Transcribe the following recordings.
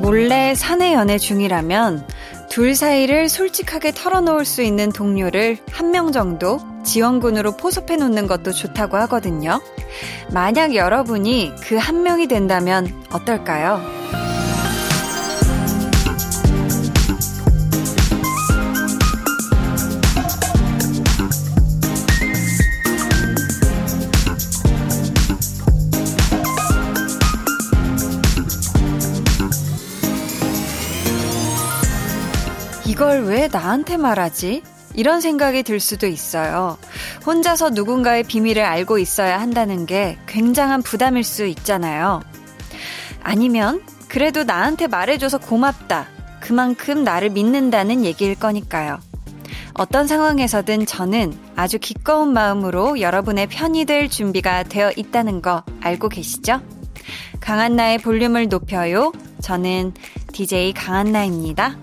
몰래 사내 연애 중이라면 둘 사이를 솔직하게 털어놓을 수 있는 동료를 한 명 정도 지원군으로 포섭해 놓는 것도 좋다고 하거든요. 만약 여러분이 그 한 명이 된다면 어떨까요? 이걸 왜 나한테 말하지? 이런 생각이 들 수도 있어요. 혼자서 누군가의 비밀을 알고 있어야 한다는 게 굉장한 부담일 수 있잖아요. 아니면 그래도 나한테 말해줘서 고맙다. 그만큼 나를 믿는다는 얘기일 거니까요. 어떤 상황에서든 저는 아주 기꺼운 마음으로 여러분의 편이 될 준비가 되어 있다는 거 알고 계시죠? 강한나의 볼륨을 높여요. 저는 DJ 강한나입니다.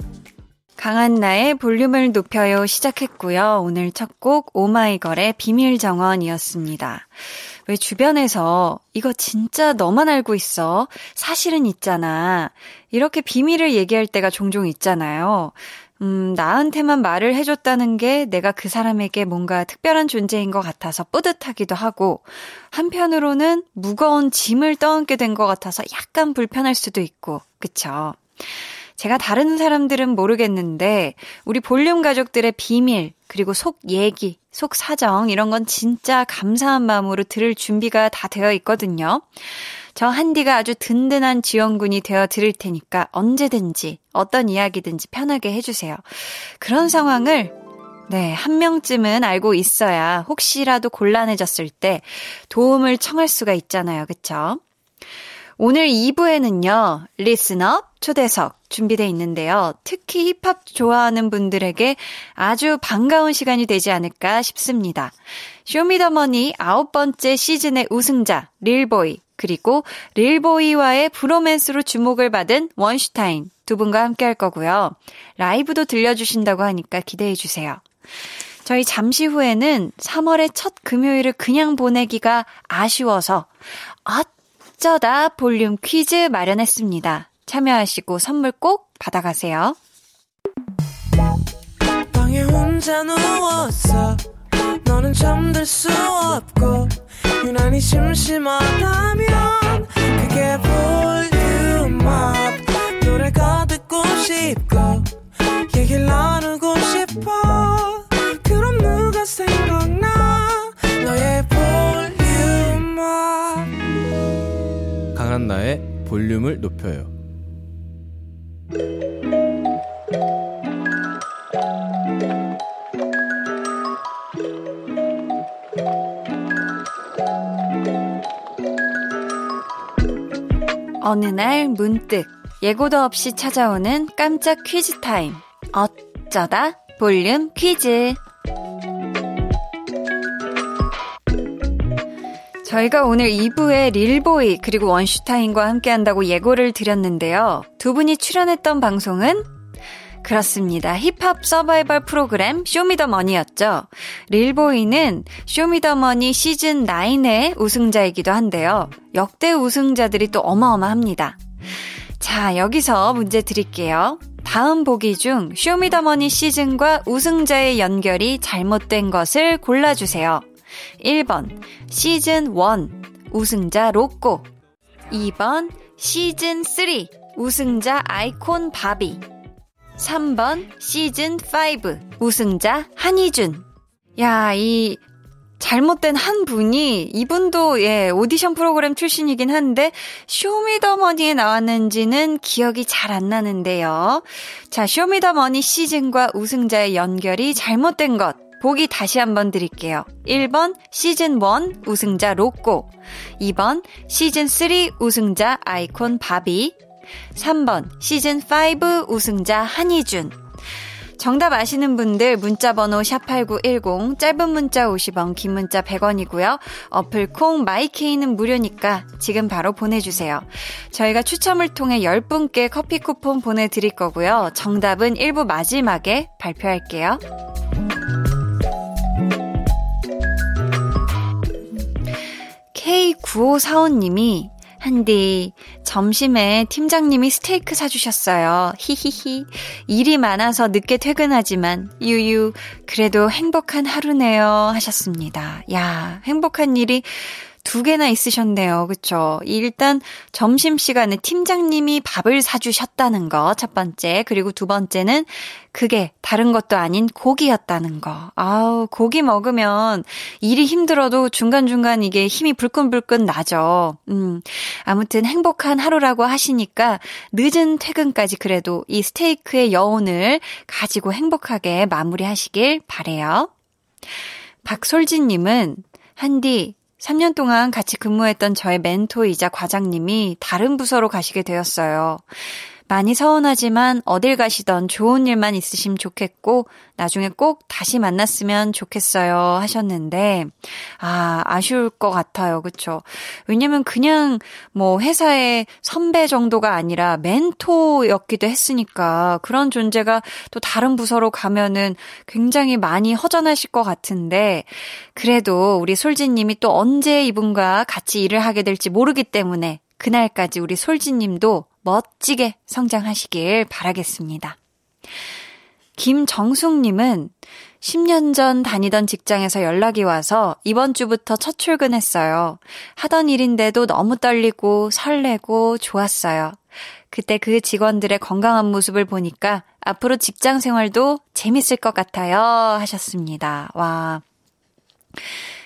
강한나의 볼륨을 높여요 시작했고요. 오늘 첫 곡 오마이걸의 비밀 정원이었습니다. 왜 주변에서 이거 진짜 너만 알고 있어? 사실은 있잖아. 이렇게 비밀을 얘기할 때가 종종 있잖아요. 음, 나한테만 말을 해줬다는 게 내가 그 사람에게 뭔가 특별한 존재인 것 같아서 뿌듯하기도 하고, 한편으로는 무거운 짐을 떠안게 된 것 같아서 약간 불편할 수도 있고, 그쵸? 제가 다른 사람들은 모르겠는데 우리 볼륨 가족들의 비밀 그리고 속 얘기, 속 사정 이런 건 진짜 감사한 마음으로 들을 준비가 다 되어 있거든요. 저 한디가 아주 든든한 지원군이 되어 드릴 테니까 언제든지 어떤 이야기든지 편하게 해주세요. 그런 상황을 네, 한 명쯤은 알고 있어야 혹시라도 곤란해졌을 때 도움을 청할 수가 있잖아요. 그쵸? 오늘 2부에는요, listener 초대석 준비되어 있는데요. 특히 힙합 좋아하는 분들에게 아주 반가운 시간이 되지 않을까 싶습니다. 쇼미더머니 아홉 번째 시즌의 우승자, 릴보이, 그리고 릴보이와의 브로맨스로 주목을 받은 원슈타인 두 분과 함께 할 거고요. 라이브도 들려주신다고 하니까 기대해 주세요. 저희 잠시 후에는 3월의 첫 금요일을 그냥 보내기가 아쉬워서 어쩌다 볼륨 퀴즈 마련했습니다. 참여하시고 선물 꼭 받아가세요. 방에 혼자 누웠어. 너는 잠들 수 없고 유난히 심심하다면 그게 볼륨업 노래가 듣고 싶고 얘기를 나누고 싶어 그럼 누가 생각나 너의 볼륨업 강한나의 볼륨을 높여요 어느 날 문득 예고도 없이 찾아오는 깜짝 퀴즈 타임. 어쩌다 볼륨 퀴즈. 저희가 오늘 2부에 릴보이 그리고 원슈타인과 함께 한다고 예고를 드렸는데요. 두 분이 출연했던 방송은 그렇습니다. 힙합 서바이벌 프로그램 쇼미더머니였죠. 릴보이는 쇼미더머니 시즌 9의 우승자이기도 한데요. 역대 우승자들이 또 어마어마합니다. 자, 여기서 문제 드릴게요. 다음 보기 중 쇼미더머니 시즌과 우승자의 연결이 잘못된 것을 골라주세요. 1번, 시즌 1, 우승자 로꼬. 2번, 시즌 3, 우승자 아이콘 바비. 3번, 시즌 5, 우승자 한희준. 야, 이, 잘못된 한 분이, 이분도, 예, 오디션 프로그램 출신이긴 한데, 쇼미더머니에 나왔는지는 기억이 잘 안 나는데요. 자, 쇼미더머니 시즌과 우승자의 연결이 잘못된 것. 보기 다시 한번 드릴게요. 1번 시즌 1 우승자 로꼬 2번 시즌 3 우승자 아이콘 바비 3번 시즌 5 우승자 한희준 정답 아시는 분들 문자 번호 샵8910 짧은 문자 50원 긴 문자 100원이고요. 어플 콩 마이케이는 무료니까 지금 바로 보내주세요. 저희가 추첨을 통해 10분께 커피 쿠폰 보내드릴 거고요. 정답은 1부 마지막에 발표할게요. K9545님이 한디, 점심에 팀장님이 스테이크 사주셨어요. 히히히. 일이 많아서 늦게 퇴근하지만, 유유, 그래도 행복한 하루네요. 하셨습니다. 야, 행복한 일이 두 개나 있으셨네요. 그쵸? 일단 점심시간에 팀장님이 밥을 사주셨다는 거, 첫 번째. 그리고 두 번째는 그게 다른 것도 아닌 고기였다는 거. 아우, 고기 먹으면 일이 힘들어도 중간중간 이게 힘이 불끈불끈 나죠. 음, 아무튼 행복한 하루라고 하시니까 늦은 퇴근까지 그래도 이 스테이크의 여운을 가지고 행복하게 마무리하시길 바래요. 박솔진님은 한디 3년 동안 같이 근무했던 저의 멘토이자 과장님이 다른 부서로 가시게 되었어요. 많이 서운하지만 어딜 가시던 좋은 일만 있으시면 좋겠고, 나중에 꼭 다시 만났으면 좋겠어요. 하셨는데, 아, 아쉬울 것 같아요. 그쵸? 왜냐면 그냥 뭐 회사의 선배 정도가 아니라 멘토였기도 했으니까, 그런 존재가 또 다른 부서로 가면은 굉장히 많이 허전하실 것 같은데, 그래도 우리 솔지님이 또 언제 이분과 같이 일을 하게 될지 모르기 때문에, 그날까지 우리 솔지님도 멋지게 성장하시길 바라겠습니다. 김정숙님은 10년 전 다니던 직장에서 연락이 와서 이번 주부터 첫 출근했어요. 하던 일인데도 너무 떨리고 설레고 좋았어요. 그때 그 직원들의 건강한 모습을 보니까 앞으로 직장 생활도 재밌을 것 같아요. 하셨습니다. 와.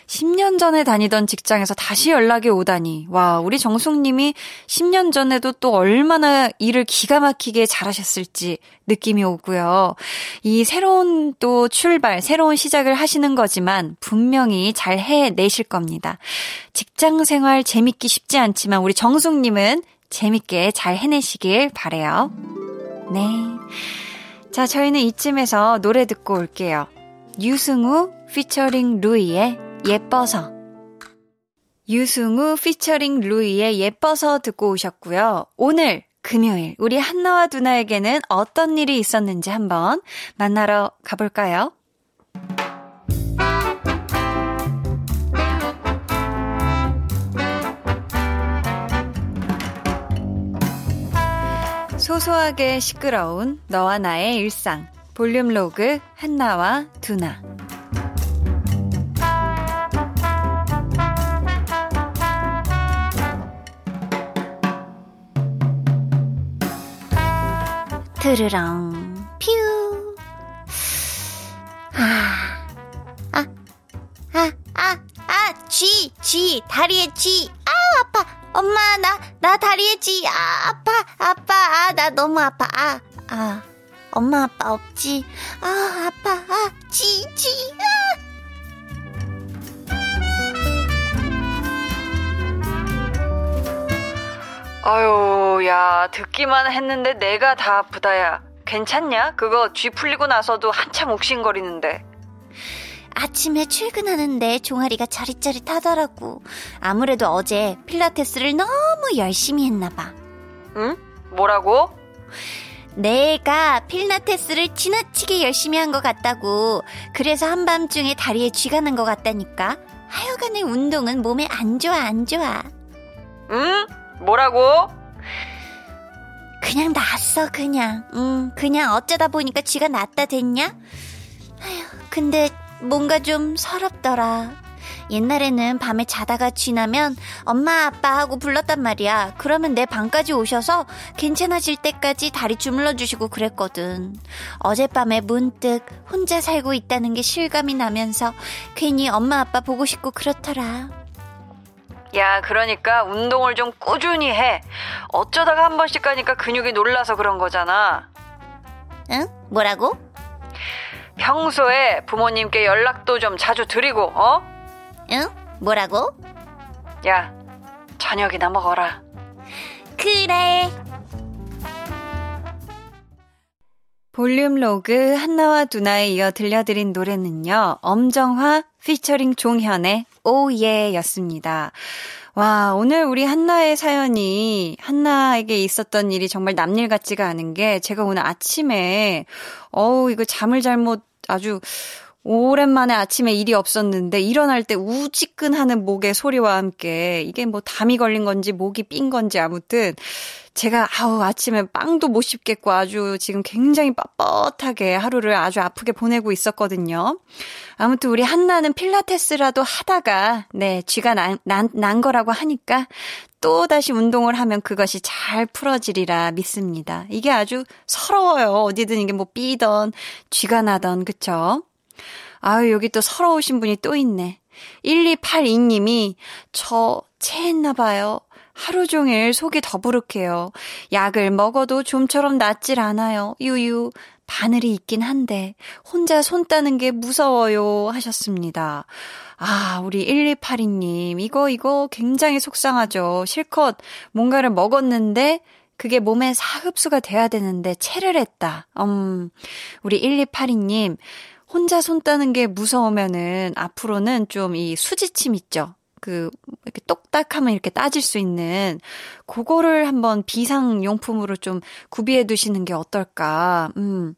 10년 전에 다니던 직장에서 다시 연락이 오다니. 와, 우리 정숙님이 10년 전에도 또 얼마나 일을 기가 막히게 잘하셨을지 느낌이 오고요. 이 새로운 또 출발, 새로운 시작을 하시는 거지만 분명히 잘 해내실 겁니다. 직장 생활 재밌기 쉽지 않지만 우리 정숙님은 재밌게 잘 해내시길 바래요. 네. 자, 저희는 이쯤에서 노래 듣고 올게요. 유승우 피처링 루이의 예뻐서 유승우 피처링 루이의 예뻐서 듣고 오셨고요. 오늘 금요일 우리 한나와 두나에게는 어떤 일이 있었는지 한번 만나러 가볼까요? 소소하게 시끄러운 너와 나의 일상 볼륨 로그 한나와 두나 드르렁 퓨. 아, 아, 아, 아, 아, 쥐, 쥐, 다리에 쥐. 아, 아파. 엄마, 나, 나 다리에 쥐. 아, 아파, 아파. 아, 나 너무 아파. 아, 아. 엄마, 아빠 없지. 아, 아파. 아, 쥐, 쥐. 아. 아유, 야, 듣기만 했는데 내가 다 아프다, 야. 괜찮냐? 그거 쥐 풀리고 나서도 한참 욱신거리는데. 아침에 출근하는데 종아리가 짜릿짜릿하더라고. 아무래도 어제 필라테스를 너무 열심히 했나봐. 응? 뭐라고? 내가 필라테스를 지나치게 열심히 한 것 같다고. 그래서 한밤중에 다리에 쥐가 난 것 같다니까. 하여간에 운동은 몸에 안 좋아, 안 좋아. 응? 뭐라고? 그냥 났어, 그냥. 응, 그냥 어쩌다 보니까 쥐가 났다 됐냐? 아휴, 근데 뭔가 좀 서럽더라. 옛날에는 밤에 자다가 쥐나면 엄마 아빠 하고 불렀단 말이야. 그러면 내 방까지 오셔서 괜찮아질 때까지 다리 주물러 주시고 그랬거든. 어젯밤에 문득 혼자 살고 있다는 게 실감이 나면서 괜히 엄마 아빠 보고 싶고 그렇더라. 야, 그러니까 운동을 좀 꾸준히 해. 어쩌다가 한 번씩 가니까 근육이 놀라서 그런 거잖아. 응? 뭐라고? 평소에 부모님께 연락도 좀 자주 드리고, 어? 응? 뭐라고? 야, 저녁이나 먹어라. 그래. 볼륨 로그 한나와 두나에 이어 들려드린 노래는요. 엄정화 피처링 종현의 Oh Yeah 였습니다. 와, 오늘 우리 한나의 사연이 한나에게 있었던 일이 정말 남일 같지가 않은 게 제가 오늘 아침에 어우, 이거 잠을 잘못 아주 오랜만에 아침에 일이 없었는데 일어날 때 우지끈하는 목의 소리와 함께 이게 뭐 담이 걸린 건지 목이 삔 건지 아무튼 제가 아우 아침에 빵도 못 씹겠고 아주 지금 굉장히 뻣뻣하게 하루를 아주 아프게 보내고 있었거든요. 아무튼 우리 한나는 필라테스라도 하다가 네 쥐가 난, 난, 난 거라고 하니까 또 다시 운동을 하면 그것이 잘 풀어지리라 믿습니다. 이게 아주 서러워요. 어디든 이게 뭐 삐던 쥐가 나던 그쵸? 아유, 여기 또 서러우신 분이 또 있네. 1282님이 저 체했나 봐요. 하루 종일 속이 더부룩해요. 약을 먹어도 좀처럼 낫질 않아요. 유유. 바늘이 있긴 한데 혼자 손 따는 게 무서워요 하셨습니다. 아, 우리 1282님 이거 이거 굉장히 속상하죠. 실컷 뭔가를 먹었는데 그게 몸에 사흡수가 돼야 되는데 체를 했다. 음. 우리 1282님 혼자 손 따는 게 무서우면은 앞으로는 좀 이 수지침 있죠. 그 이렇게 똑딱하면 이렇게 따질 수 있는 그거를 한번 비상 용품으로 좀 구비해 두시는 게 어떨까? 음.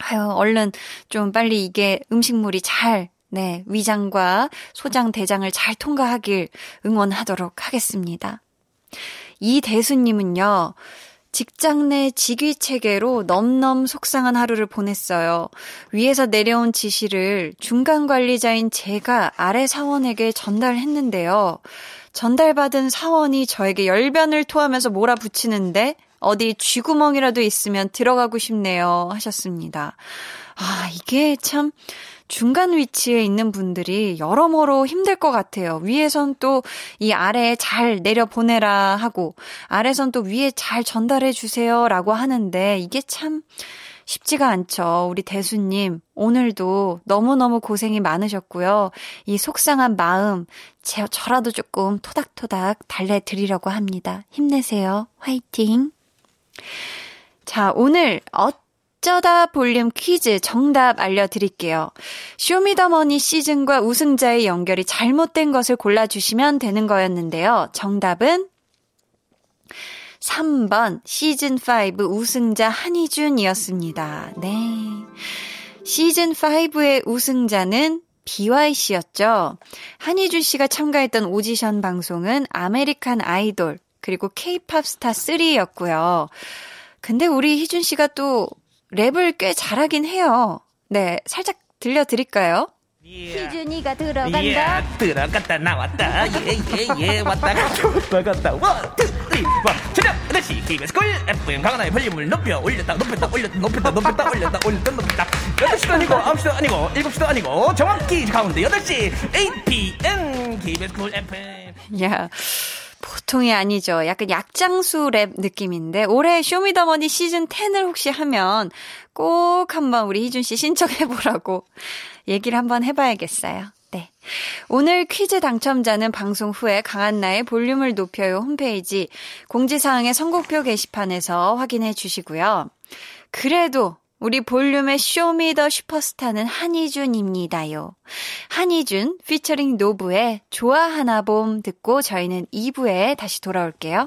아유, 얼른 좀 빨리 이게 음식물이 잘 네, 위장과 소장 대장을 잘 통과하길 응원하도록 하겠습니다. 이 대수님은요, 직장 내 직위 체계로 넘넘 속상한 하루를 보냈어요. 위에서 내려온 지시를 중간 관리자인 제가 아래 사원에게 전달했는데요. 전달받은 사원이 저에게 열변을 토하면서 몰아붙이는데 어디 쥐구멍이라도 있으면 들어가고 싶네요. 하셨습니다. 아, 이게 참, 중간 위치에 있는 분들이 여러모로 힘들 것 같아요. 위에선 또 이 아래에 잘 내려보내라 하고, 아래선 또 위에 잘 전달해 주세요 라고 하는데, 이게 참 쉽지가 않죠. 우리 대수님, 오늘도 너무너무 고생이 많으셨고요. 이 속상한 마음, 제, 저라도 조금 토닥토닥 달래드리려고 합니다. 힘내세요. 화이팅! 자, 오늘 어떤 어쩌다 볼륨 퀴즈 정답 알려드릴게요. 쇼미더머니 시즌과 우승자의 연결이 잘못된 것을 골라주시면 되는 거였는데요. 정답은 3번 시즌5 우승자 한희준이었습니다. 네. 시즌5의 우승자는 비와이 씨였죠. 한희준 씨가 참가했던 오디션 방송은 아메리칸 아이돌, 그리고 케이팝 스타 3였고요. 근데 우리 희준 씨가 또 랩을 꽤 잘하긴 해요. 네, 살짝 들려드릴까요? 희준이가 들어간다. 예, 들어갔다 나왔다. 예예예 예, 예, 왔다 갔다 왔다 갔다. one, two, three, one. 저녁 8시 KBS 쿨 FM 강한나의 볼륨을 높여 올렸다 높였다 올렸다 높였다 높였다 올렸다 올렸다 높였다 8시도 아니고 9시도 아니고 7시도 아니고 정확히 가운데 8시 8 pm KBS 쿨 FM. 야. 보통이 아니죠. 약간 약장수 랩 느낌인데 올해 쇼미더머니 시즌 10을 혹시 하면 꼭 한번 우리 희준 씨 신청해 보라고 얘기를 한번 해 봐야겠어요. 네. 오늘 퀴즈 당첨자는 방송 후에 강한나의 볼륨을 높여요 홈페이지 공지사항의 선곡표 게시판에서 확인해 주시고요. 그래도 우리 볼륨의 쇼미더 슈퍼스타는 한희준입니다요. 한희준 피처링 노브의 좋아하나 봄 듣고 저희는 2부에 다시 돌아올게요.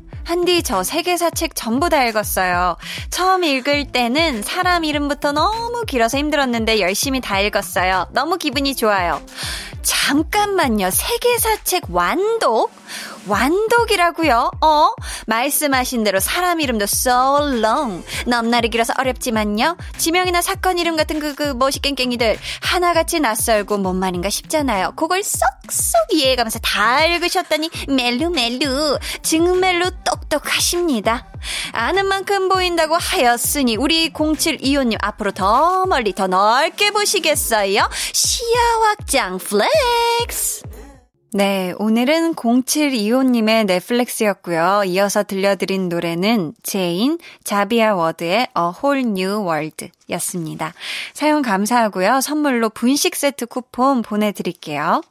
한디 저 세계사 책 전부 다 읽었어요. 처음 읽을 때는 사람 이름부터 너무 길어서 힘들었는데 열심히 다 읽었어요. 너무 기분이 좋아요. 잠깐만요. 세계사 책 완독? 완독이라고요? 어? 말씀하신 대로 사람 이름도 so long. 넘날이 길어서 어렵지만요. 지명이나 사건 이름 같은 그, 그, 멋있깽깽이들 하나같이 낯설고 뭔 말인가 싶잖아요. 그걸 쏙쏙 이해해가면서 다 읽으셨더니 멜루멜루, 증멜루 똑똑하십니다. 아는 만큼 보인다고 하였으니 우리 0725님 앞으로 더 멀리 더 넓게 보시겠어요? 시야 확장 flex! 네, 오늘은 0725님의 flex였고요. 이어서 들려드린 노래는 제인 자비아 워드의 A Whole New World 였습니다. 사연 감사하고요. 선물로 분식 세트 쿠폰 보내드릴게요.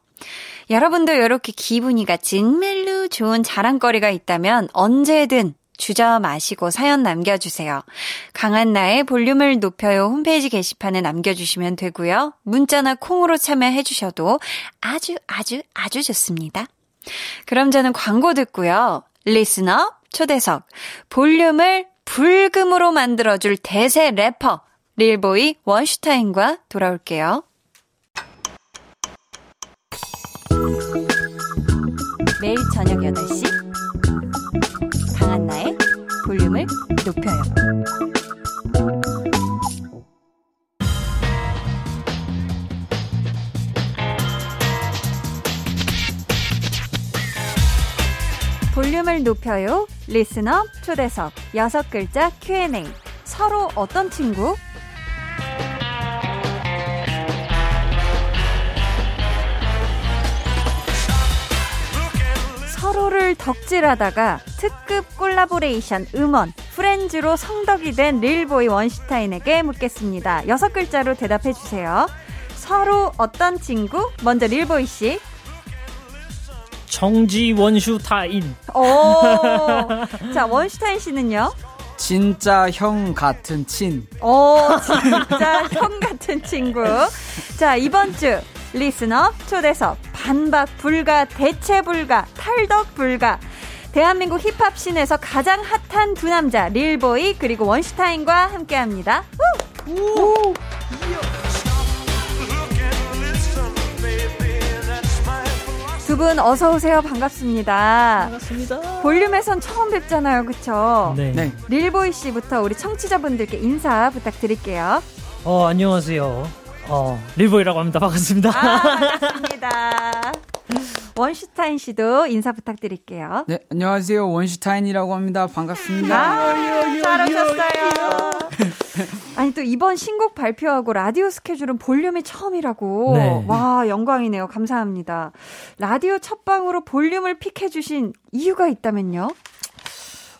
여러분도 이렇게 기분이가 진멜로 좋은 자랑거리가 있다면 언제든 주저 마시고 사연 남겨주세요. 강한나의 볼륨을 높여요 홈페이지 게시판에 남겨주시면 되고요. 문자나 콩으로 참여해주셔도 아주 아주 아주 좋습니다. 그럼 저는 광고 듣고요. 리스너 초대석 볼륨을 불금으로 만들어줄 대세 래퍼 릴보이 원슈타인과 돌아올게요. 매일 저녁 8시 강한나의 볼륨을 높여요. 볼륨을 높여요. 리스너 초대석 여섯 글자 Q&A. 서로 어떤 친구? 서로를 덕질하다가 특급 콜라보레이션 음원 Friends로 성덕이 된 릴보이 원슈타인에게 묻겠습니다. 여섯 글자로 대답해 주세요. 서로 어떤 친구? 먼저 릴보이 씨. 정지원슈타인. 오. 자, 원슈타인 씨는요? 진짜 형 같은 친. 오, 진짜 형 같은 친구. 자, 이번 주 리스너 초대석 반박 불가 대체 불가 탈덕 불가 대한민국 힙합 scene에서 가장 핫한 두 남자 릴보이 그리고 원슈타인과 함께합니다. 두 분 어서 오세요. 반갑습니다. 반갑습니다. 볼륨에선 처음 뵙잖아요. 그쵸? 네. 네. 릴보이 씨부터 우리 청취자분들께 인사 부탁드릴게요. 어, 안녕하세요. 어, 릴보이라고 합니다. 반갑습니다. 아, 반갑습니다. 원슈타인 씨도 인사 부탁드릴게요. 네, 안녕하세요. 원슈타인이라고 합니다. 반갑습니다. 아, 잘 오셨어요. 아니, 또 이번 신곡 발표하고 라디오 스케줄은 볼륨이 처음이라고. 네. 와, 영광이네요. 감사합니다. 라디오 첫 방으로 볼륨을 pick해주신 이유가 있다면요?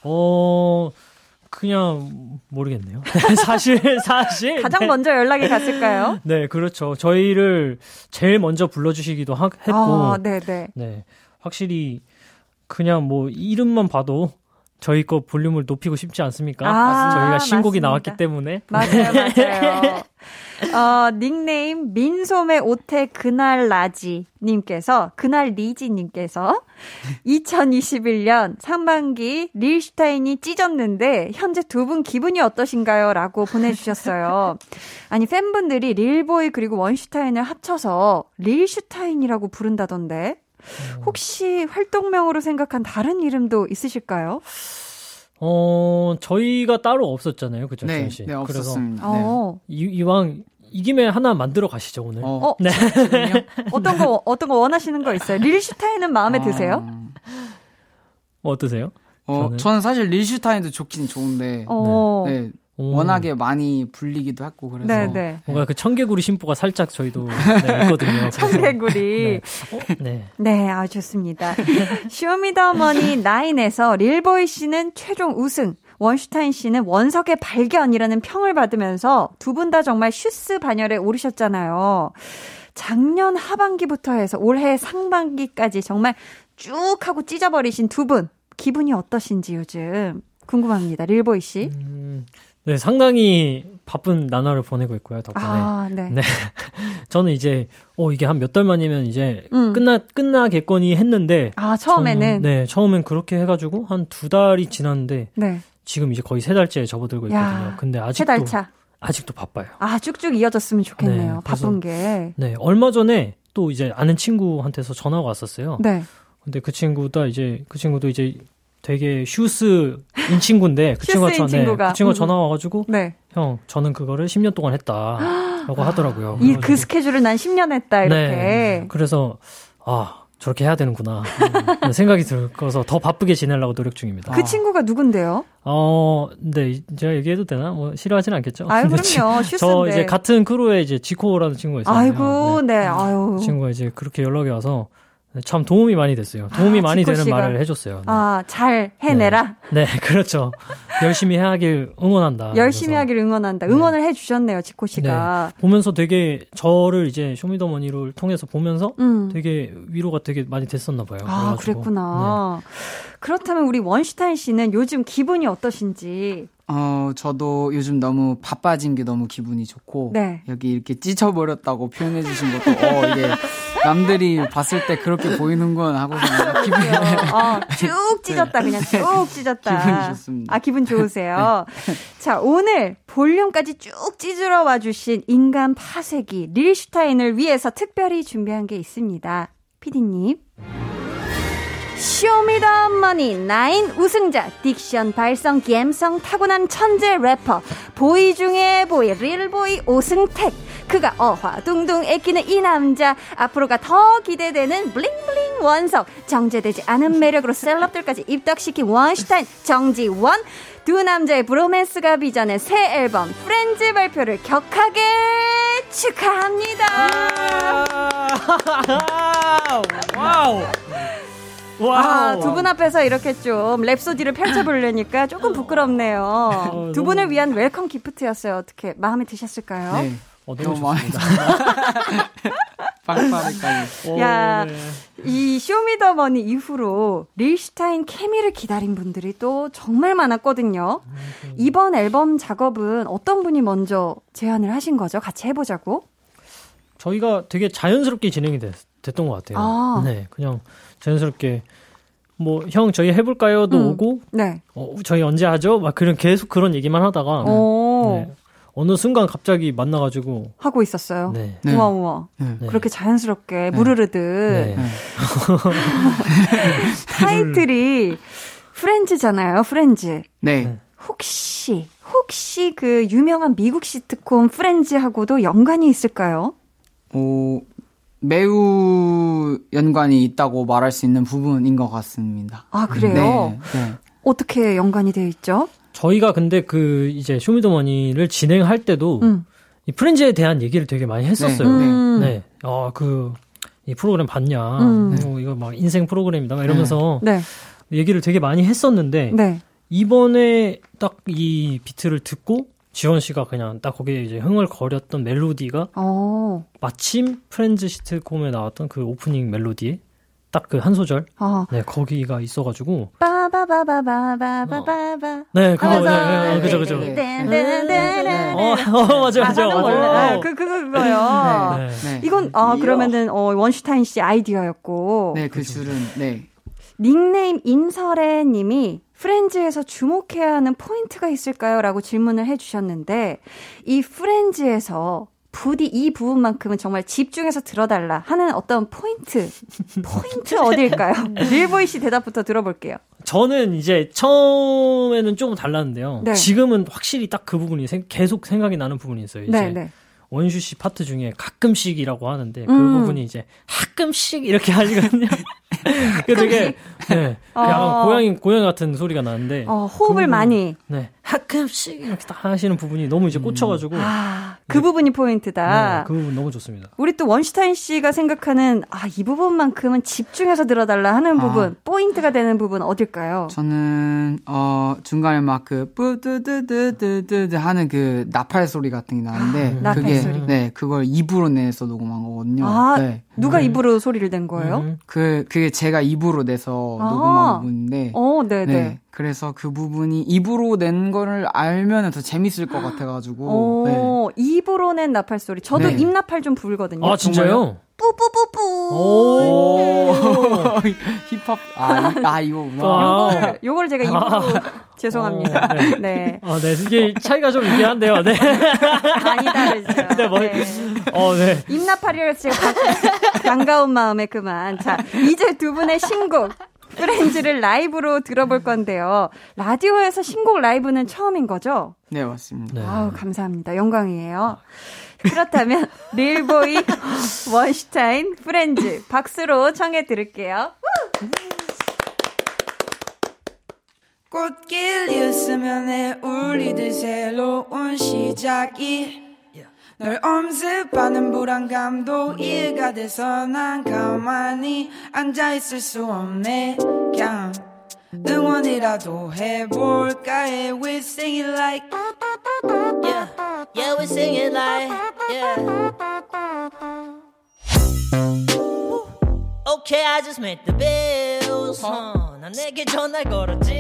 어, 그냥 모르겠네요. 사실 사실 가장 네. 먼저 연락이 갔을까요? 네, 그렇죠. 저희를 제일 먼저 불러주시기도 하, 했고, 아, 네네. 네, 확실히 그냥 뭐 이름만 봐도 저희 거 볼륨을 높이고 싶지 않습니까? 아, 저희가 신곡이 맞습니다. 나왔기 때문에 맞아요, 맞아요. 어, 닉네임 민소매 오태 그날 라지 님께서 그날 리지 님께서 2021년 상반기 릴슈타인이 찢었는데 현재 두 분 기분이 어떠신가요? 라고 보내주셨어요. 아니 팬분들이 릴보이 그리고 원슈타인을 합쳐서 릴슈타인이라고 부른다던데 혹시 활동명으로 생각한 다른 이름도 있으실까요? 어 저희가 따로 없었잖아요, 그죠, 네, 씨. 네, 그래서 없었습니다. 어, 이, 이왕 이 김에 하나 만들어 가시죠 오늘. 네. 어, 어, 네. 어떤 거 어떤 거 원하시는 거 있어요? 릴슈타인은 마음에 드세요? 뭐 어떠세요? 어, 저는? 저는 사실 릴슈타인도 좋긴 좋은데, 어. 네, 오. 워낙에 많이 불리기도 했고, 그래서. 네, 네. 뭔가 그 청개구리 심보가 살짝 저희도 네, 있거든요. 청개구리. 어, 네. 네, 아, 좋습니다. 쇼미더머니 9에서 릴보이 씨는 최종 우승, 원슈타인 씨는 원석의 발견이라는 평을 받으면서 두 분 다 정말 슈스 반열에 오르셨잖아요. 작년 하반기부터 해서 올해 상반기까지 정말 쭉 하고 찢어버리신 두 분, 기분이 어떠신지 요즘 궁금합니다. 릴보이 씨. 음, 네, 상당히 바쁜 나날을 보내고 있고요, 덕분에. 아, 네. 네. 저는 이제, 어, 이게 한 몇 달 만이면 이제 음. 끝나, 끝나겠거니 했는데. 아, 처음에는. 저는, 네, 처음엔 그렇게 해가지고 한 두 달이 지났는데 네. 지금 이제 거의 세 달째에 접어들고 야, 있거든요. 근데 세 아직도. 달 차. 아직도 바빠요. 아, 쭉쭉 이어졌으면 좋겠네요. 네, 바쁜 게. 네, 얼마 전에 또 이제 아는 친구한테서 전화가 왔었어요. 네. 근데 그 친구도 이제 그 친구도 이제 되게 슈스인 친구인데 그 친구가 전- 네. 그 친구가 음. 전화 와가지고 네. 형 저는 그거를 10년 동안 했다라고 하더라고요. 이 그 스케줄을 난 10년 했다 이렇게. 네. 그래서 아 저렇게 해야 되는구나 음, 생각이 들어서 더 바쁘게 지내려고 노력 중입니다. 그 친구가 누군데요? 어, 네, 제가 얘기해도 되나? 뭐 싫어하진 않겠죠? 아유 근데 지- 그럼요. 저 이제 같은 크루에 이제 지코라는 친구가 있어요. 아이고 네. 아유. 그 친구가 이제 그렇게 연락이 와서 참 도움이 많이 됐어요. 도움이 아, 많이 되는 씨가. 말을 해줬어요. 네. 아, 잘 해내라. 네, 그렇죠. 열심히 하길 응원한다. 열심히 그래서 하길 응원한다. 응원을 해주셨네요, 지코 씨가. 보면서 되게 저를 이제 쇼미더머니를 통해서 보면서 음. 되게 위로가 되게 많이 됐었나 봐요. 아, 그래가지고. 그랬구나. 그렇다면 우리 원슈타인 씨는 요즘 기분이 어떠신지. 어, 저도 요즘 너무 바빠진 게 너무 기분이 좋고 네. 여기 이렇게 찢어버렸다고 표현해 주신 것도 어, 이게 남들이 봤을 때 그렇게 보이는군 하고서 기분이 어, 쭉 찢었다, 그냥 쭉 찢었다. 네. 기분이 좋습니다. 아, 기분 좋으세요? 자, 오늘 볼륨까지 쭉 찢으러 와주신 인간 파쇄기 릴슈타인을 위해서 특별히 준비한 게 있습니다. 피디님. 쇼미더머니 nine 우승자 딕션 발성 감성 타고난 천재 래퍼 boy 중에 boy 릴보이 오승택 그가 어화둥둥 애끼는 이 남자 앞으로가 더 기대되는 bling bling 원석 정제되지 않은 매력으로 셀럽들까지 입덕시킨 원슈타인 정지원 두 남자의 브로맨스가 비전의 새 앨범 프렌즈 발표를 격하게 축하합니다. Wow. Wow. 아, 두분 앞에서 이렇게 좀 랩소디를 펼쳐보려니까 조금 부끄럽네요. 두 분을 위한 welcome gift였어요. 어떻게 마음에 드셨을까요? 네. 어, 너무 좋습니다. 빵빠레까지. 오, 야, 네. 이 쇼미더머니 이후로 릴슈타인 케미를 기다린 분들이 또 정말 많았거든요. 이번 앨범 작업은 어떤 분이 먼저 제안을 하신 거죠? 같이 해보자고? 저희가 되게 자연스럽게 진행이 됐, 던것 같아요. 아. 네, 그냥 자연스럽게 뭐 형 저희 해볼까요도 음. 오고 네. 어, 저희 언제 하죠? 막 그런 계속 그런 얘기만 하다가 오, 네. 어느 순간 갑자기 만나가지고 하고 있었어요. 네. 네. 우와, 우와. 네. 네. 그렇게 자연스럽게 무르르듯. 네. 네. 타이틀이 프렌즈잖아요, 프렌즈. 네. 혹시, 혹시 그 유명한 미국 시트콤 프렌즈하고도 연관이 있을까요? 오, 매우 연관이 있다고 말할 수 있는 부분인 것 같습니다. 아, 그래요? 네. 네. 어떻게 연관이 되어 있죠? 저희가 근데 그 이제 쇼미더머니를 진행할 때도 음. 이 프렌즈에 대한 얘기를 되게 많이 했었어요. 네. 음. 네. 어, 그, 이 프로그램 봤냐. 음. 뭐 이거 막 인생 프로그램이다. 막 이러면서 네, 얘기를 되게 많이 했었는데, 네. 이번에 딱 이 비트를 듣고, 지원 씨가 그냥 딱 거기에 이제 흥을 거렸던 멜로디가 오. 마침 프렌즈 시트콤에 나왔던 그 오프닝 멜로디에 딱 그 한 소절. 어. 네 거기가 있어가지고. 빠바바바바바바바 어. 네 그거 아, 네, 그죠 그죠. 어, 맞아요 맞아요 맞아요 그 그거 그거요. 네. 이건 아 그러면은 어 원슈타인 씨 아이디어였고. 네그 줄은 네. 닉네임 인설애님이 프렌즈에서 주목해야 하는 포인트가 있을까요? 라고 질문을 해주셨는데, 이 프렌즈에서 부디 이 부분만큼은 정말 집중해서 들어달라 하는 어떤 포인트, 포인트 어딜까요? 릴보이 씨 대답부터 들어볼게요. 저는 이제 처음에는 조금 달랐는데요. 네. 지금은 확실히 딱 그 부분이 생- 계속 생각이 나는 부분이 있어요. 이제 네, 네. 원슈 씨 파트 중에 가끔씩이라고 하는데 그 음. 부분이 이제 가끔씩 이렇게 하시거든요. 그 되게 네, 어. 약간 고양이 고양이 같은 소리가 나는데 어, 호흡을 그 많이. 네 가끔씩 이렇게 딱 하시는 부분이 너무 이제 꽂혀가지고 아, 그 부분이 포인트다. 네, 그 부분 너무 좋습니다. 우리 또 원슈타인 씨가 생각하는 아, 이 부분만큼은 집중해서 들어달라 하는 아. 부분, 포인트가 되는 부분 어딜까요? 저는, 어, 중간에 막 그, 뿌드드드드드드 하는 그 나팔 소리 같은 게 나는데, 아, 나팔 그게, 소리. 네, 그걸 입으로 내서 녹음한 거거든요. 아, 네. 누가 입으로 소리를 낸 거예요? 음. 그, 그게 제가 입으로 내서 아. 녹음한 부분인데, 어, 네네. 네. 그래서 그 부분이 입으로 낸 거를 알면 더 재밌을 것 같아가지고, 네. 오, 입으로 낸 나팔 소리. 저도 네. 입나팔 좀 불거든요. 아 진짜요? 뿌뿌뿌뿌. 오. 힙합, 아, 이- 아 이거구나. 아. 요거를, 요거를 제가 입으로 죄송합니다. 어, 네. 네. 아, 네. 이게 차이가 좀 있긴 한데요. 네. 많이 다르죠. 네, 뭐, 네. 어, 네. 임나파리를 제가 바- 반가운 마음에 그만. 자, 이제 두 분의 신곡. 프렌즈를 라이브로 들어볼 건데요. 라디오에서 신곡 라이브는 처음인 거죠? 네, 맞습니다. 네. 아우, 감사합니다. 영광이에요. 그렇다면, 릴보이, 원슈타인, 프렌즈, 박수로 청해 들을게요. 꽃길이었으면 해 우리들 새로운 시작이 널 엄습하는 불안감도 이해가 돼서 난 가만히 앉아있을 수 없네 그냥 응원이라도 해볼까 해 We sing it like Yeah, yeah, we sing it like, yeah. Okay, I just made the bills. huh. 난 내게 전화 걸었지.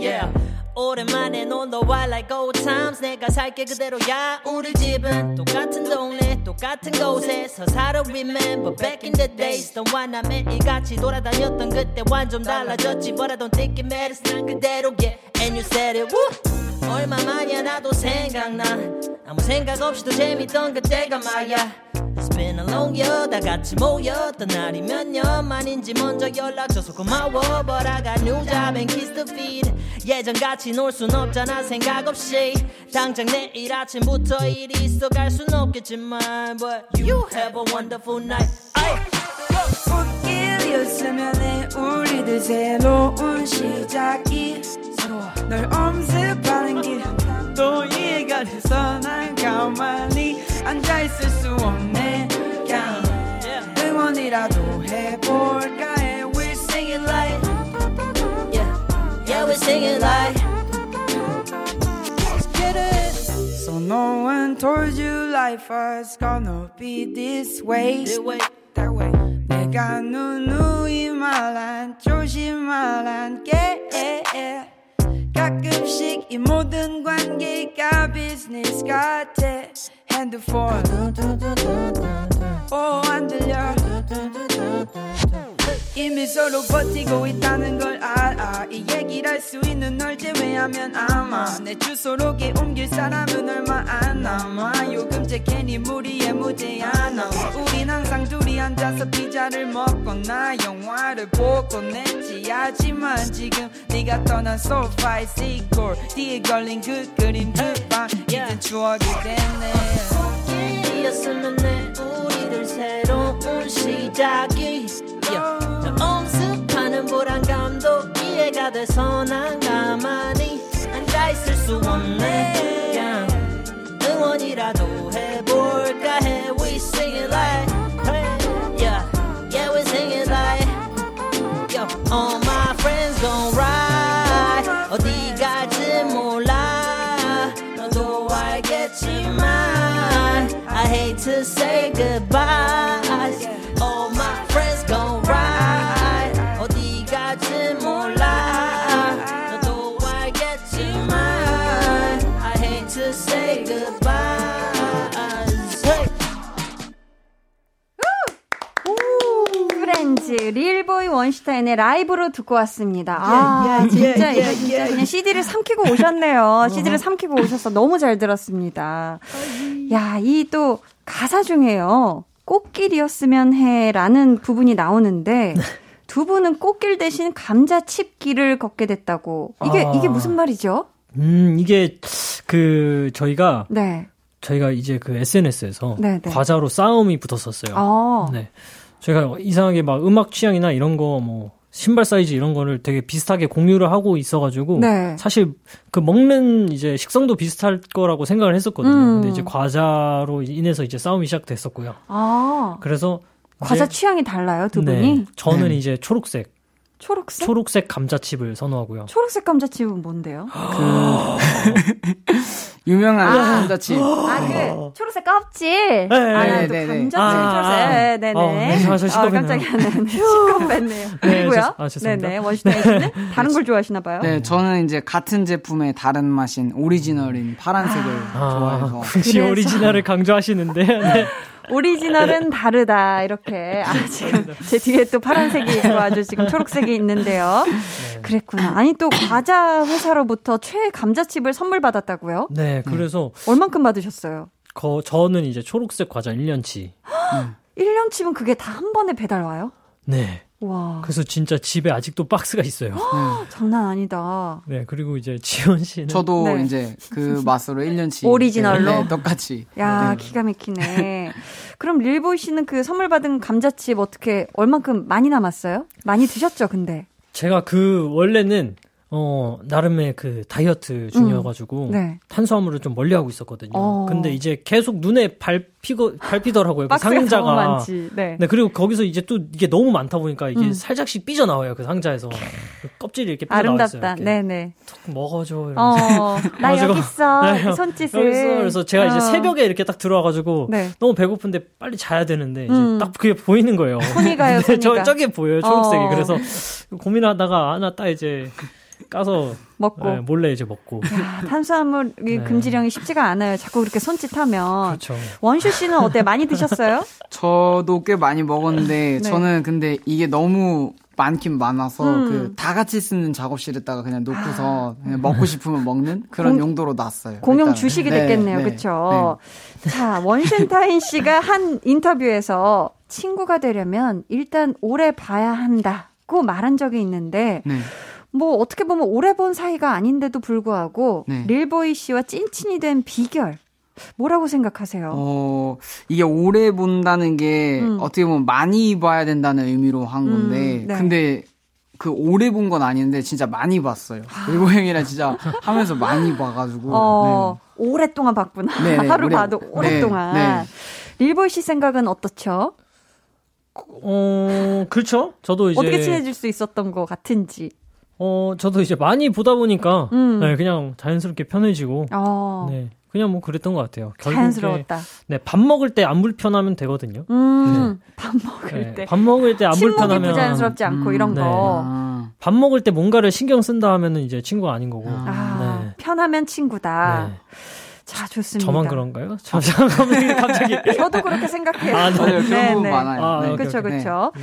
Yeah. 오랜만에 논너와 like old times. 내가 살게 그대로야. 우리 집은 똑같은 동네 똑같은 곳에서 살아 remember back in the days. 너와 나 매일 같이 돌아다녔던 그때 완전 달라졌지. but I don't think it matters 난 그대로 yeah and you said it woo. 얼마만이야 나도 생각나. 아무 생각 없이도 재밌던 그때가 말야 It's been a long year 다 같이 모였던 날이 몇 년 만인지 먼저 연락줘서 고마워. But I got new job and kiss the feed. 예전같이 놀 순 없잖아 생각 없이. 당장 내일 아침부터 일이 있어 갈 순 없겠지만 But you have a wonderful night. 꽃길이었으면 해 우리들 새로운 시작이. 널 엄습하는 길도 이해가 돼서 난 가만히 앉아있을 수 없네 그냥 응원이라도 해볼까 해 We sing it like Yeah, yeah, we sing it like Let's get it So no one told you life was gonna be this way that way. that way 내가 누누이 말한 조심하란 게 가끔씩 이 모든 관계가 비즈니스 같아 핸드폰 오안 들려 이미 서로 버티고 있다는 걸 알아. 이 얘기를 할 수 있는 널 제외하면 아마 내 주소록에 옮길 사람은 얼마 안 남아. 요금제 괜히 무리에 무지 않아. 우린 항상 둘이 앉아서 피자를 먹거나 영화를 보고 냈지. 하지만 지금 네가 떠난 소파에 시골 뒤에 걸린 그 그림 그방. 이젠 추억이 됐네. 이었으면 해 우리들 새로운 시작이. Yeah. 널 엄습하는 불안감도 이해가 돼서 난 가만히 앉아있을 수 없네 yeah. 응원이라도 해볼까 해 We sing it like hey. Yeah, yeah we sing it like Yo, all my friends gon' ride 어디 갈지 몰라 너도 알겠지만 I hate to say goodbye 릴보이 원슈타인의 라이브로 듣고 왔습니다. 아, 진짜, 이거 진짜 그냥 CD를 삼키고 오셨네요. CD를 삼키고 오셔서 너무 잘 들었습니다. 야, 이 또 가사 중에요. 꽃길이었으면 해 라는 부분이 나오는데, 두 분은 꽃길 대신 감자칩길을 걷게 됐다고. 이게, 아. 이게 무슨 말이죠? 음, 이게, 그, 저희가, 네. 저희가 이제 그 SNS에서 네, 네. 과자로 싸움이 붙었었어요. 어. 네. 저희가 이상하게 막 음악 취향이나 이런 거 뭐 신발 사이즈 이런 거를 되게 비슷하게 공유를 하고 있어가지고 네. 사실 그 먹는 이제 식성도 비슷할 거라고 생각을 했었거든요. 음. 근데 이제 과자로 인해서 이제 싸움이 시작됐었고요. 아. 그래서 과자 취향이 달라요, 두 네, 분이? 저는 네. 이제 초록색 초록색? 초록색 감자칩을 선호하고요. 초록색 감자칩은 뭔데요? 유명한 감자칩. 아, 그, 초록색 껍질. 아, 네, 또 네, 네. 감자칩 아, 초록색. 아. 네, 네네. 어, 네, 저- 저 아, 시끄럽네요. 깜짝이야. 네네. 시끄럽네요. 그리고요. 죄- 아, 죄송합니다. 네 네. 원시타인 씨는 다른 걸 좋아하시나 봐요. 네, 저는 이제 같은 제품의 다른 맛인 오리지널인 파란색을 아, 좋아해서. 굳이 그래서- 오리지널을 강조하시는데 네. 오리지널은 다르다. 이렇게. 아, 지금 제 뒤에 또 파란색이 있고 아주 지금 초록색이 있는데요. 그랬구나. 아니, 또 과자 회사로부터 최애 감자칩을 선물 받았다고요? 네, 그래서 얼만큼 받으셨어요? 거, 저는 이제 초록색 과자 1년치. 1년치면 그게 다 한 번에 배달 와요? 네. 와. 그래서 진짜 집에 아직도 박스가 있어요. 장난 아니다. 네, 그리고 이제 지원 씨는 저도 네. 이제 그 맛으로 1년치. 오리지널로? 네, 네, 똑같이. 야, 네. 기가 막히네. 그럼 릴보이 씨는 그 선물 받은 감자칩 어떻게 얼만큼 많이 남았어요? 많이 드셨죠, 근데? 제가 그 원래는 어 나름의 그 다이어트 중이어가지고 네. 탄수화물을 좀 멀리하고 있었거든요. 어. 근데 이제 계속 눈에 밟히고 밟히더라고요. 그 상자가. 네. 네 그리고 거기서 이제 또 이게 너무 많다 보니까 이게 음. 살짝씩 삐져 나와요 그 상자에서 그 껍질이 이렇게 삐져. 이렇게. 네네. 툭 먹어줘. 이러면서. 어, 나 여기 있어. 네, 이 손짓을. 여기 있어. 그래서 제가 이제 어. 새벽에 이렇게 딱 들어와가지고 네. 너무 배고픈데 빨리 자야 되는데 이제 음. 딱 그게 보이는 거예요. 손이 가요, 네, 저. 저게 보여요 초록색이. 어. 그래서 고민하다가 하나 딱 이제 까서 먹고. 네, 몰래 이제 먹고. 야, 탄수화물 이 네. 금지령이 쉽지가 않아요. 자꾸 그렇게 손짓하면. 그렇죠. 원슈 씨는 어때? 많이 드셨어요? 저도 꽤 많이 먹었는데 네. 저는 근데 이게 너무 많긴 많아서 음. 그다 같이 쓰는 작업실에다가 그냥 놓고서 그냥 먹고 싶으면 먹는 그런 공- 용도로 놨어요. 공용 일단. 주식이 네, 됐겠네요. 네, 그렇죠. 자, 원센타인 씨가 한 인터뷰에서 친구가 되려면 일단 오래 봐야 한다고 말한 적이 있는데 네. 네. 뭐 어떻게 보면 오래 본 사이가 아닌데도 불구하고 네. 릴보이 씨와 찐친이 된 비결 뭐라고 생각하세요? 어, 이게 오래 본다는 게 음. 어떻게 보면 많이 봐야 된다는 의미로 한 건데, 음, 네. 근데 그 오래 본 건 아닌데 진짜 많이 봤어요. 일보 형이랑 진짜 하면서 많이 봐가지고. 어, 오랫동안 봤구나. 네, 네, 하루 오래- 봐도 네, 오랫동안. 네. 릴보이 씨 생각은 어떻죠? 어 그렇죠. 저도 이제 어떻게 친해질 수 있었던 것 같은지. 어 저도 이제 많이 보다 보니까 음. 네, 그냥 자연스럽게 편해지고 어, 네 그냥 뭐 그랬던 것 같아요. 결국에 자연스러웠다. 네, 밥 먹을 때 안 불편하면 되거든요. 음, 밥 먹을 네, 때. 밥 먹을 때 안 불편하면 부자연스럽지 않고 이런 네. 거. 아, 밥 먹을 때 뭔가를 신경 쓴다 하면은 이제 친구가 아닌 거고. 아, 네. 편하면 친구다. 네. 자, 좋습니다. 저만 그런가요? 저, 잠깐만 갑자기. 저도 그렇게 생각해요. 아, 네. 그런 네, 부분 네. 많아요. 아, 네. 그렇죠, 오케이. 그렇죠. 네.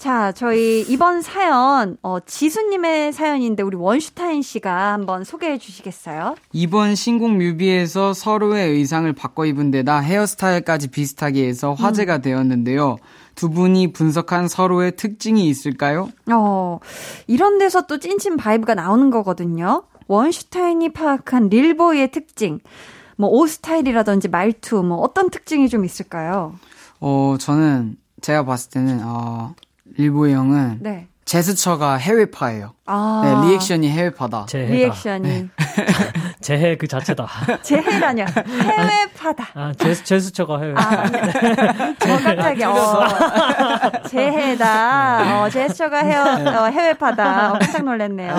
자, 저희 이번 사연 어, 지수님의 사연인데 우리 원슈타인 씨가 한번 소개해 주시겠어요? 이번 신곡 뮤비에서 서로의 의상을 바꿔 입은 데다 헤어스타일까지 비슷하게 해서 화제가 되었는데요. 두 분이 분석한 서로의 특징이 있을까요? 어, 이런 데서 또 찐친 vibe가 나오는 거거든요. 원슈타인이 파악한 릴보이의 특징. 뭐, 옷 스타일이라든지 말투, 뭐, 어떤 특징이 좀 있을까요? 어, 저는 제가 봤을 때는 어, 릴보이 형은 네. 제스처가 해외파예요. 아. 네, 리액션이 해외파다. 재해다. 리액션이. 재해 그 자체다. 재해라뇨. 해외파다. 아, 제스, 제스처가 해외. 아, 저 깜짝이야. 어. 재해다. 어, 제스처가 헤어, 어, 해외파다. 어, 깜짝 놀랐네요.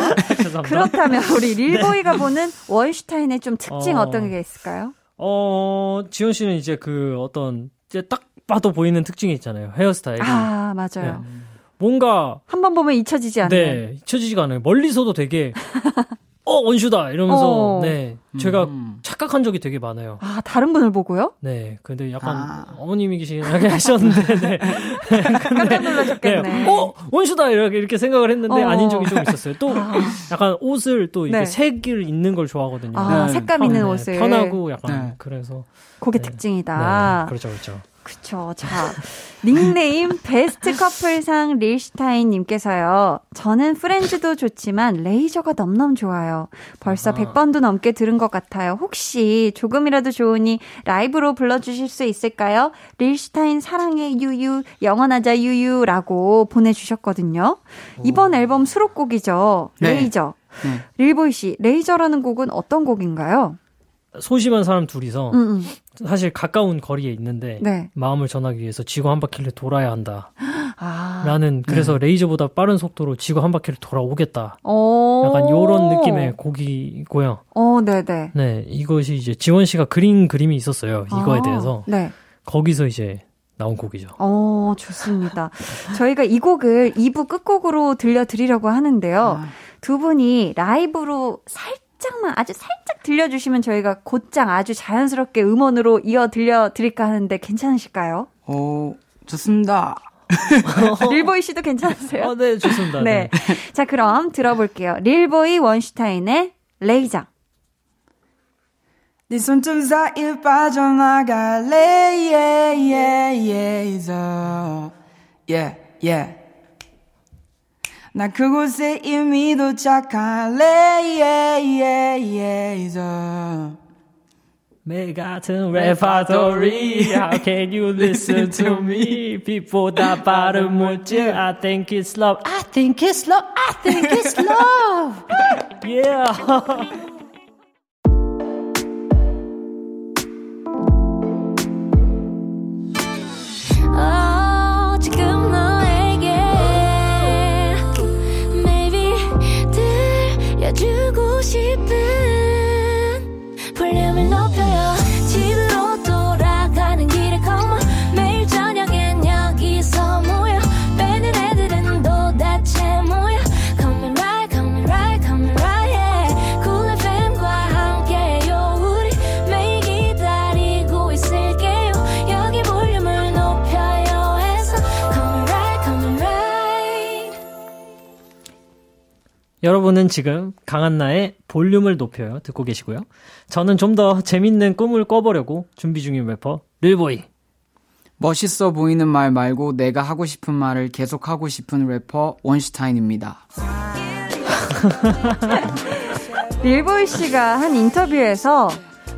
그렇다면 우리 릴보이가 보는 원슈타인의 좀 특징 어. 어. 떤 게 있을까요? 어, 지원 씨는 이제 그 어떤, 이제 딱 봐도 보이는 특징이 있잖아요. 헤어스타일이. 아, 맞아요. 뭔가, 한 번 보면 잊혀지지 않는. 네, 잊혀지지가 않아요. 멀리서도 되게, 어, 원슈다! 이러면서, 어. 네, 제가 음. 착각한 적이 되게 많아요. 아, 다른 분을 보고요? 네, 근데 약간 아. 어머님이시긴 하셨는데, 네. 깜짝 놀라셨겠네. 네. 어, 원슈다! 이렇게, 이렇게 생각을 했는데 어. 아닌 적이 좀 있었어요. 또, 약간 옷을 또 이게 네. 색을 있는 걸 좋아하거든요. 아, 네. 색감 있는 네, 옷을. 편하고 약간, 네. 그래서. 그게 네. 특징이다. 네, 그렇죠, 그렇죠. 그쵸. 자, 닉네임 베스트 커플상 릴슈타인님께서요. 저는 프렌즈도 좋지만 레이저가 넘넘 좋아요. 벌써 100번도 넘게 들은 것 같아요. 혹시 조금이라도 좋으니 라이브로 불러주실 수 있을까요? 릴슈타인 사랑해 유유, 영원하자 유유라고 보내주셨거든요. 이번 앨범 수록곡이죠. 네. 레이저. 네. 릴보이 씨, 레이저라는 곡은 어떤 곡인가요? 소심한 사람 둘이서 음, 음. 사실 가까운 거리에 있는데 네. 마음을 전하기 위해서 지구 한 바퀴를 돌아야 한다. 아. 라는 그래서 레이저보다 빠른 속도로 지구 한 바퀴를 돌아오겠다. 오. 약간 요런 느낌의 곡이고요. 어, 네 네. 네, 이것이 이제 지원 씨가 그린 그림이 있었어요. 이거에 아, 대해서 네. 거기서 이제 나온 곡이죠. 어, 좋습니다. 저희가 이 곡을 2부 끝곡으로 들려드리려고 하는데요. 아. 두 분이 라이브로 살짝 살짝만 아주 살짝 들려주시면 저희가 곧장 아주 자연스럽게 음원으로 이어 들려드릴까 하는데 괜찮으실까요? 어, 좋습니다. 릴보이 씨도 괜찮으세요? 어, 네, 좋습니다. 네. 자, 그럼 들어볼게요. 릴보이 원슈타인의 레이장. 네 손톱 사이에 빠져나갈래 yeah, yeah, yeah, yeah. 나 그곳에 이미 도착할래 yeah, yeah, yeah, 매 같은 레파토리 How can you listen to me 빛보다 빠른 물질 I think it's love I think it's love I think it's love Yeah 여러분은 지금 강한나의 볼륨을 높여요 듣고 계시고요 저는 좀 더 재밌는 꿈을 꿔보려고 준비 중인 래퍼 릴보이 멋있어 보이는 말 말고 내가 하고 싶은 말을 계속 하고 싶은 래퍼 원슈타인입니다. 릴보이 씨가 한 인터뷰에서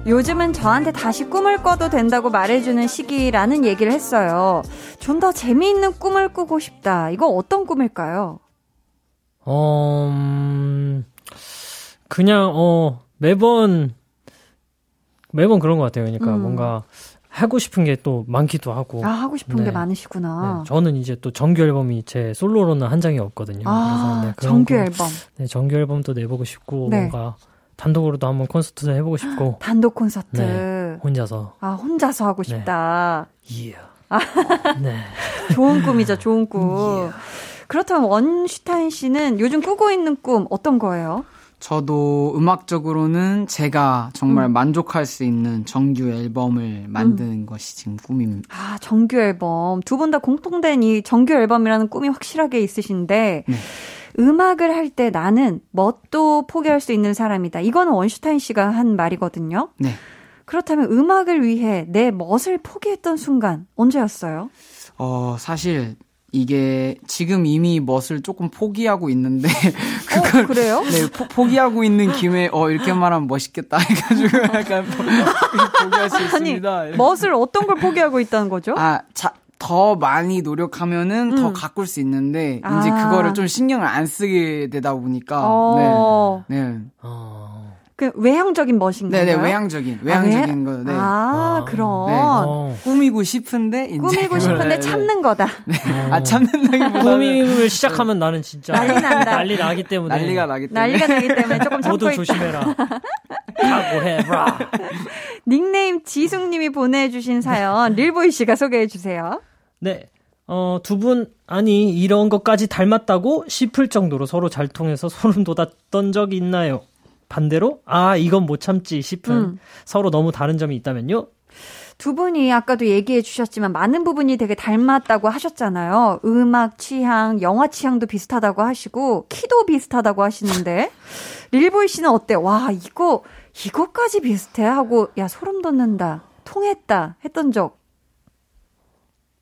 요즘은 저한테 다시 꿈을 꿔도 된다고 말해주는 시기라는 얘기를 했어요. 좀 더 재미있는 꿈을 꾸고 싶다. 이거 어떤 꿈일까요? 어, 음, 그냥, 어, 매번, 매번 그런 것 같아요. 그러니까 음. 뭔가 하고 싶은 게 또 많기도 하고. 아, 하고 싶은 네. 게 많으시구나. 네, 저는 이제 또 정규 앨범이 제 솔로로는 한 장이 없거든요. 아, 그래서 네, 그런 정규 거- 앨범. 네, 정규 앨범도 내보고 싶고, 네. 뭔가 단독으로도 한번 콘서트 해보고 싶고, 단독 콘서트. 네, 혼자서. 아, 혼자서 하고 싶다. 예. 아. 네. 좋은 꿈이죠, 좋은 꿈. 그렇다면 원슈타인 씨는 요즘 꾸고 있는 꿈 어떤 거예요? 저도 음악적으로는 제가 정말 음. 만족할 수 있는 정규 앨범을 만드는 것이 지금 꿈입니다. 아, 정규 앨범. 두 분 다 공통된 이 정규 앨범이라는 꿈이 확실하게 있으신데, 네. 음악을 할 때 나는 멋도 포기할 수 있는 사람이다. 이거는 원슈타인 씨가 한 말이거든요. 네. 그렇다면 음악을 위해 내 멋을 포기했던 순간 언제였어요? 어, 사실 이게 지금 이미 멋을 조금 포기하고 있는데 그걸 어, 그래요? 네, 포, 기하고 있는 김에 어 이렇게 말하면 멋있겠다 해가지고 약간 포- 포기할 수 아니, 있습니다. 멋을 어떤 걸 포기하고 있다는 거죠? 아, 자, 더 많이 노력하면은 더 음. 가꿀 수 있는데 이제 아. 그거를 좀 신경을 안 쓰게 되다 보니까 어, 네. 네. 어, 그 외향적인 멋인가요? 네, 네, 외향적인, 외향적인 거, 네. 아, 아, 그럼. 네. 어. 꾸미고 싶은데, 이제. 꾸미고 싶은데 네, 네. 참는 거다. 아, 참는다기보다는. 꾸밈을 시작하면 나는 진짜 난리 난다. 난리 나기 때문에 난리가 나기 때문에. 난리가 나기 때문에 조금 참고 모두 있다. 조심해라. 각오해라. 닉네임 지숙님이 보내주신 사연 릴보이 씨가 소개해 주세요. 네. 어, 두 분, 아니, 이런 것까지 닮았다고 싶을 정도로 서로 잘 통해서 소름 돋았던 적이 있나요? 반대로, 아, 이건 못 참지 싶은 음. 서로 너무 다른 점이 있다면요? 두 분이 아까도 얘기해 주셨지만 많은 부분이 되게 닮았다고 하셨잖아요. 음악 취향, 영화 취향도 비슷하다고 하시고 키도 비슷하다고 하시는데 릴보이 씨는 어때? 와 이거 이거까지 비슷해 하고 야 소름 돋는다, 통했다 했던 적.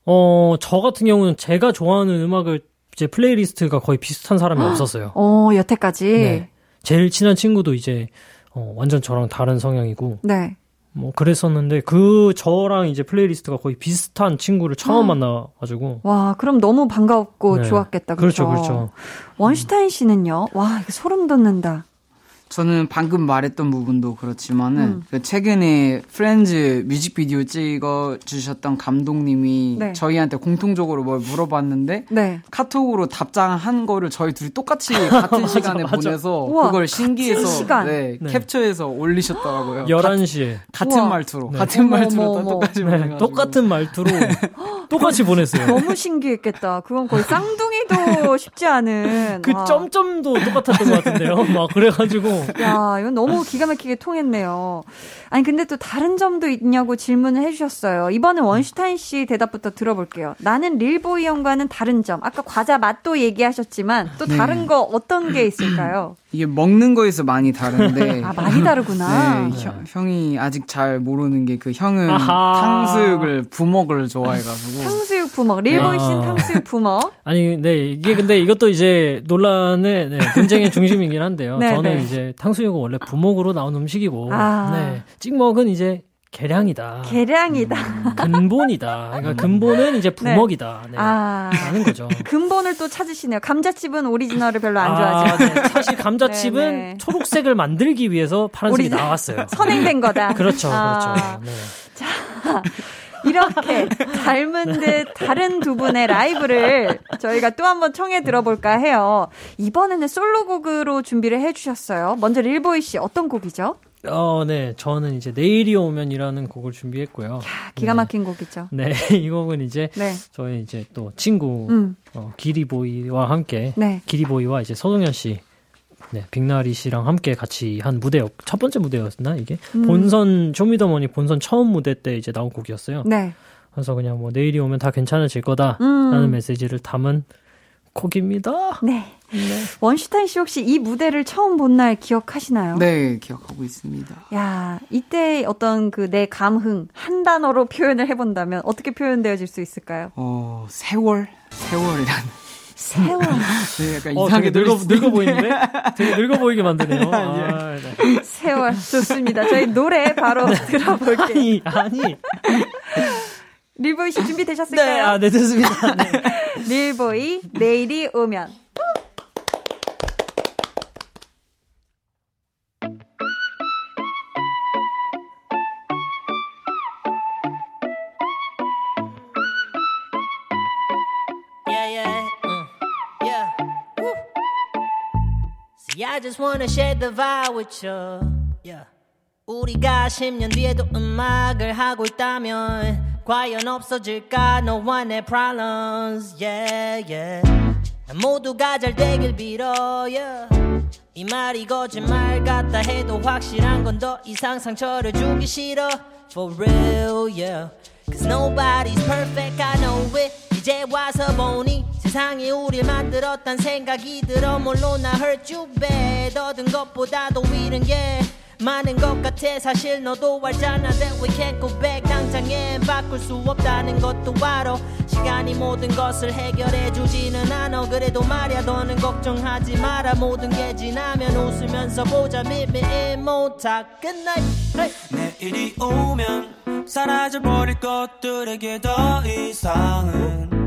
어, 저 같은 경우는 제가 좋아하는 음악을 제 playlist가 거의 비슷한 사람이 없었어요. 어 여태까지. 네. 제일 친한 친구도 이제, 어, 완전 저랑 다른 성향이고, 네. 뭐, 그랬었는데, 그, 저랑 이제 playlist가 거의 비슷한 친구를 처음 만나가지고, 와 그럼 너무 반갑고 네. 좋았겠다. 그렇죠, 그렇죠? 그렇죠. 원슈타인 씨는요? 와 이거 소름 돋는다. 저는 방금 말했던 부분도 그렇지만은 음. 그 최근에 프렌즈 뮤직비디오 찍어 주셨던 감독님이 네. 저희한테 공통적으로 뭘 물어봤는데 네. 카톡으로 답장한 거를 저희 둘이 똑같이 같은 시간에 맞아. 보내서 우와, 그걸 신기해서 시간. 네, 네. 캡처해서 올리셨더라고요. 11시에. 같은 우와. 말투로 네. 같은 어머, 말투로 어머. 똑같이 네, 보내가지고 똑같은 말투로 똑같이 보냈어요. 너무 신기했겠다. 그건 거의 쌍둥이도 쉽지 않은. 그 와. 점점도 똑같았던 것 같은데요. 막 그래 가지고 야, 이건 너무 기가 막히게 통했네요. 아니, 근데 또 다른 점도 있냐고 질문을 해주셨어요. 이번엔 원슈타인 씨 대답부터 들어볼게요. 나는 릴보이 형과는 다른 점. 아까 과자 맛도 얘기하셨지만 또 네. 다른 거 어떤 게 있을까요? 이게 먹는 거에서 많이 다른데. 아, 많이 다르구나. 네, 형, 형이 아직 잘 모르는 게 그 형은 아하. 탕수육을 부먹을 좋아해가지고. 탕수육 부먹. 릴보이 씨는 아. 탕수육 부먹. 아니, 네, 이게 근데 이것도 이제 논란의 네, 분쟁의 중심이긴 한데요. 네, 저는 네. 이제 탕수육은 원래 부먹으로 나온 음식이고, 아. 네, 찍먹은 이제 계량이다. 계량이다. 근본이다. 그러니까 근본은 이제 부먹이다. 네. 아. 라는 거죠. 근본을 또 찾으시네요. 감자칩은 오리지널을 별로 안 좋아하죠. 아, 네. 사실 감자칩은 네, 네. 초록색을 만들기 위해서 파란색이 오리지널. 나왔어요. 선행된 거다. 그렇죠, 아. 그렇죠. 네. 이렇게 닮은 듯 다른 두 분의 라이브를 저희가 또 한번 청해 들어볼까 해요. 이번에는 솔로곡으로 준비를 해주셨어요. 먼저 릴보이 씨 어떤 곡이죠? 어, 네. 저는 이제 내일이 오면이라는 곡을 준비했고요. 아, 기가 막힌 곡이죠. 네, 이 곡은 이제 네. 저희 이제 또 친구 음. 어, 기리보이와 함께 네. 기리보이와 이제 서동현 씨, 네, 빅나리 씨랑 함께 같이 한 무대 첫 번째 무대였나 이게 음. 본선 쇼미더머니 본선 처음 무대 때 이제 나온 곡이었어요. 네. 그래서 그냥 뭐 내일이 오면 다 괜찮아질 거다라는 음. 메시지를 담은 곡입니다. 네. 원슈타인 씨 혹시 이 무대를 처음 본 날 기억하시나요? 네, 기억하고 있습니다. 야, 이때 어떤 그 내 감흥 한 단어로 표현을 해본다면 어떻게 표현되어질 수 있을까요? 어, 세월? 세월이라는. 세월. 네, 약간 어, 이상하게 되게 늙어, 늙어. 보이는데? 되게 늙어 보이게 만드네요. 아, 네. 세월. 좋습니다. 저희 노래 바로 들어볼게요. 아니, 아니. 릴보이 씨 준비되셨을까요? 네, 아, 네, 됐습니다. 네. 릴보이 내일이 오면 I just wanna share the vibe with you. Yeah. 우리가 10년 뒤에도 음악을 하고 있다면 과연 없어질까 너와 내 problems. Yeah, yeah. 모두가 잘 되길 빌어. Yeah. 이 말이 거짓말 같다 해도 확실한 건 더 이상 상처를 주기 싫어. For real, yeah. Cause nobody's perfect, I know it. 이제 와서 보니 세상이 우릴 만들었단 생각이 들어. 물론 나 hurt you 얻은 것보다도 잃은 게 많은 것 같아. 사실 너도 알잖아 that we can't go back. 당장엔 바꿀 수 없다는 것도 알아. 시간이 모든 것을 해결해 주지는 않아. 그래도 말야 너는 걱정하지 마라. 모든 게 지나면 웃으면서 보자. good night hey. 내일이 오면 사라져버릴 것들에게 더 이상은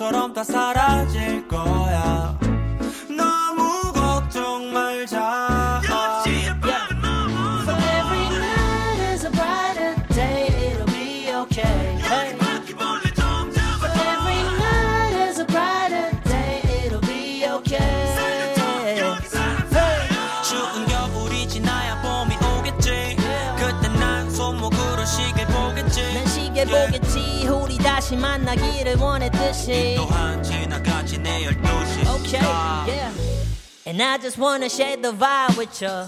것처럼 다 사라질 거야 너무 걱정 말자 For every night is a brighter day, it'll be okay. Hey. For every night is a brighter day, it'll be okay. 추운 겨울이 지나야 봄이 오겠지 그때 난 손목으로 시계 보겠지 난 시계 보겠지, 우리 다시 만나기를 원했 듯이. 또한 지나가지 내 12시. Okay, yeah. And I just wanna share the vibe with you.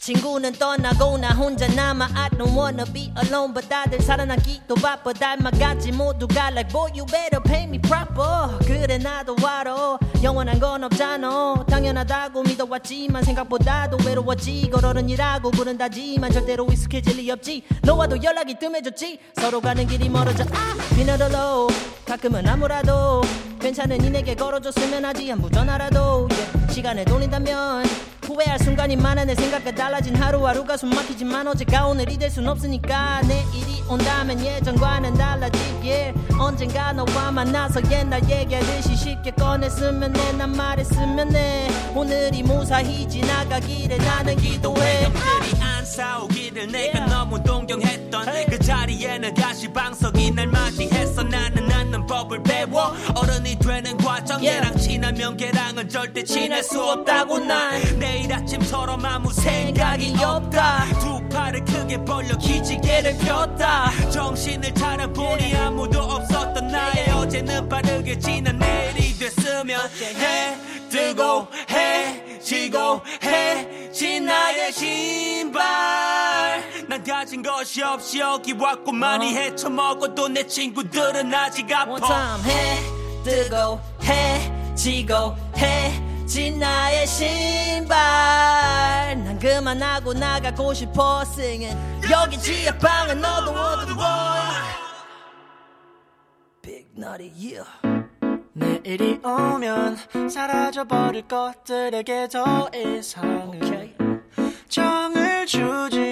친구는 떠나고 나 혼자 남아. I don't wanna be alone but 다들 살아남기도 바빠. 닮아가지 모두가 like boy you better pay me proper. 그래 나도 알아. 영원한 건 없잖아. 당연하다고 믿어왔지만 생각보다도 외로웠지. 걸어는 일하고 부른다지만 절대로 익숙해질 리 없지. 너와도 연락이 뜸해졌지. 서로 가는 길이 멀어져. 아 비너덜로 가끔은 아무라도 괜찮은 이내게 걸어줬으면 하지 한부 전화라도 yeah. 시간을 돌린다면 후회할 순간이 많아 내 생각과 달라진 하루하루가 숨막히지만 어제가 오늘이 될 순 없으니까 내일이 온다면 예전과는 달라지길 언젠가 너와 만나서 옛날 얘기하듯이 쉽게 꺼냈으면 해난 말했으면 해 오늘이 무사히 지나가기를 나는 기도해. 안 싸우기를 내가 너무 동경했던 그 자리에는 가시방석이 날 맞이했어 나는 낳는 법을 배워. 어른이 되는 과정 과정 얘랑 친하면 걔랑은 절대 친할 수 없다고 난. 내일 아침처럼 아무 생각이 없다. 두 팔을 크게 벌려 기지개를 폈다. 정신을 차려보니 아무도 없었던 나의 어제는 빠르게 지난 내일이 됐으면 해 뜨고 해 지고 해진 나의 신발 난 가진 것이 없이 여기 왔고 많이 헤쳐먹어도 내 친구들은 아직 아파. One time 해 뜨고 해 지고 해진 나의 신발. 난 그만하고 나가고 싶어 singing. 여기 지하방은 너도 어두워 Big Naughty yeah 내일이 오면 사라져버릴 것들에게 더 이상은 정을 주지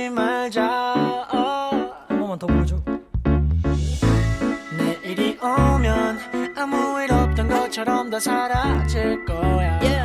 것처럼 다 사라질 거야. 너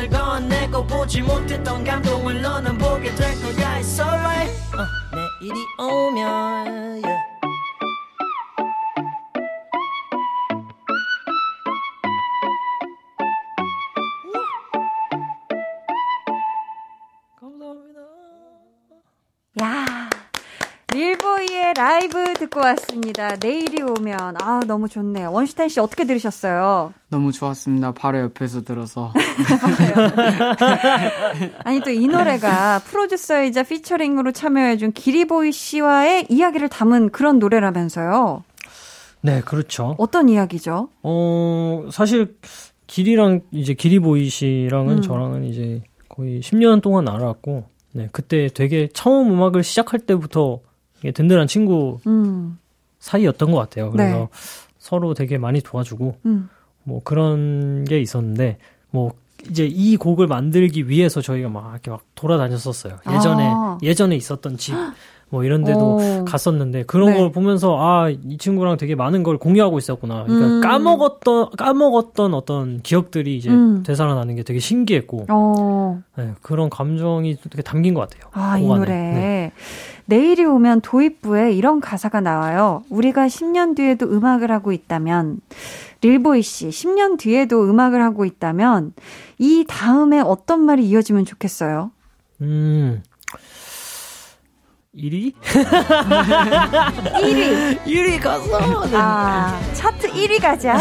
손을 건네고 보지 못했던 감동을 너는 보게 될 거야 It's alright 어, 내일이 오면 yeah. 듣고 왔습니다. 내일이 오면 아 너무 좋네요. 원슈타인 씨 어떻게 들으셨어요? 너무 좋았습니다. 바로 옆에서 들어서. 아니 또 이 노래가 프로듀서이자 피처링으로 참여해준 기리보이 씨와의 이야기를 담은 그런 노래라면서요. 네, 그렇죠. 어떤 이야기죠? 어, 사실 길이랑 이제 기리보이 씨랑은 음. 저랑은 이제 거의 10년 동안 알았고, 네, 그때 되게 처음 음악을 시작할 때부터 든든한 친구 음, 사이였던 것 같아요. 그래서 네. 서로 되게 많이 도와주고, 음. 뭐 그런 게 있었는데, 뭐 이제 이 곡을 만들기 위해서 저희가 막 이렇게 막 돌아다녔었어요. 예전에, 아. 예전에 있었던 집, 뭐 이런 데도 오. 갔었는데, 그런 네. 걸 보면서, 아, 이 친구랑 되게 많은 걸 공유하고 있었구나. 그러니까 음. 까먹었던, 까먹었던 어떤 기억들이 이제 음. 되살아나는 게 되게 신기했고, 어, 네, 그런 감정이 되게 담긴 것 같아요. 아, 이곡 안에. 노래. 네. 내일이 오면 도입부에 이런 가사가 나와요. 우리가 10년 뒤에도 음악을 하고 있다면, 릴보이 씨, 10년 뒤에도 음악을 하고 있다면, 이 다음에 어떤 말이 이어지면 좋겠어요? 음. 1위? 1위. 1위 가서! 네. 아, 차트 1위 가자.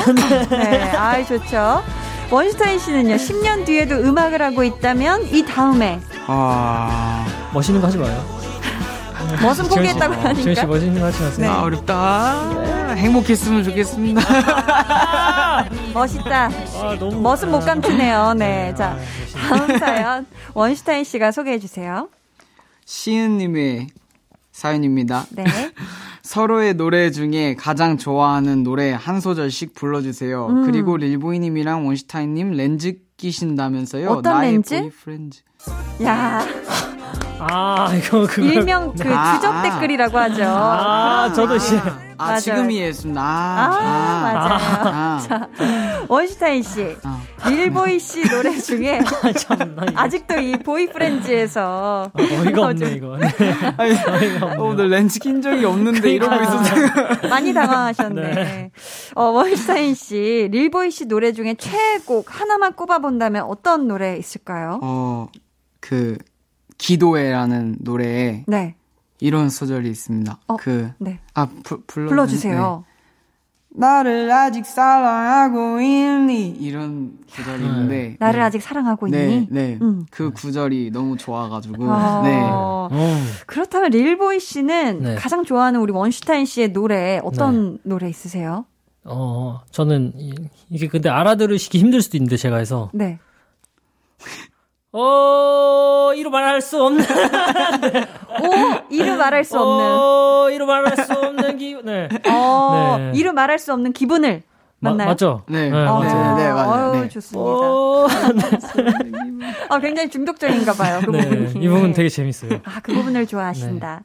네, 아이, 좋죠. 원슈타인 씨는요, 10년 뒤에도 음악을 하고 있다면, 이 다음에, 아, 멋있는 거 하지 마요. 무슨 포기했다고 지현 씨 하니까. 멋있는 거 하지 마세요. 아, 어렵다. 행복했으면 좋겠습니다. 멋있다. 아, 너무. 멋은 못 감추네요. 네. 자, 다음 사연, 원슈타인 씨가 소개해 주세요. 시은님의 사연입니다. 네. 서로의 노래 중에 가장 좋아하는 노래 한 소절씩 불러주세요. 음. 그리고 릴보이님이랑 원시타인님 렌즈 끼신다면서요. 어떤 나의 렌즈? 보이프렌즈. 야, 아, 이거, 그거. 일명 그 아, 주적 아. 댓글이라고 하죠. 아, 저도 시 아, 맞아요. 지금 이해했습니다. 아, 아, 맞아요. 아. 자, 원슈타인 씨, 아. 릴보이 씨 노래 중에 참나. 이거. 아직도 이 보이프렌즈에서 어이가 없네, 이거. 네. 아니, 어, 오늘 렌즈 낀 적이 없는데 이러고 있었어요. 많이 당황하셨네. 어, 원슈타인 씨, 릴보이 씨 노래 중에 최애곡 하나만 꼽아본다면 어떤 노래 있을까요? 어, 그, 기도해라는 노래에 네, 이런 소절이 있습니다. 어, 그, 네. 아, 부, 불러, 불러 주세요. 네. 나를 아직 사랑하고 있니? 이런 구절이 있는데. 나를 네. 아직 사랑하고 네, 있니? 네. 음. 그 구절이 너무 좋아가지고. 어, 네. 어. 그렇다면 릴보이 씨는 네. 가장 좋아하는 우리 원슈타인 씨의 노래 어떤 노래 있으세요? 어, 저는, 이- 이게 근데 알아들으시기 힘들 수도 있는데, 제가 해서. 네. 어, 이루 말할 수 없는. 오, 이루 말할 수 없는. 어, 이루 말할 수 없는 기, 네. 어, 네. 이루 말할 수 없는 기분을. 마- 맞나요? 맞죠? 네, 맞아요. 네, 네, 맞아요. 어우, 네. 좋습니다. 오, 아, 굉장히 중독적인가 봐요. 그 네, 부분이. 이 부분 되게 재밌어요. 아, 그 부분을 좋아하신다.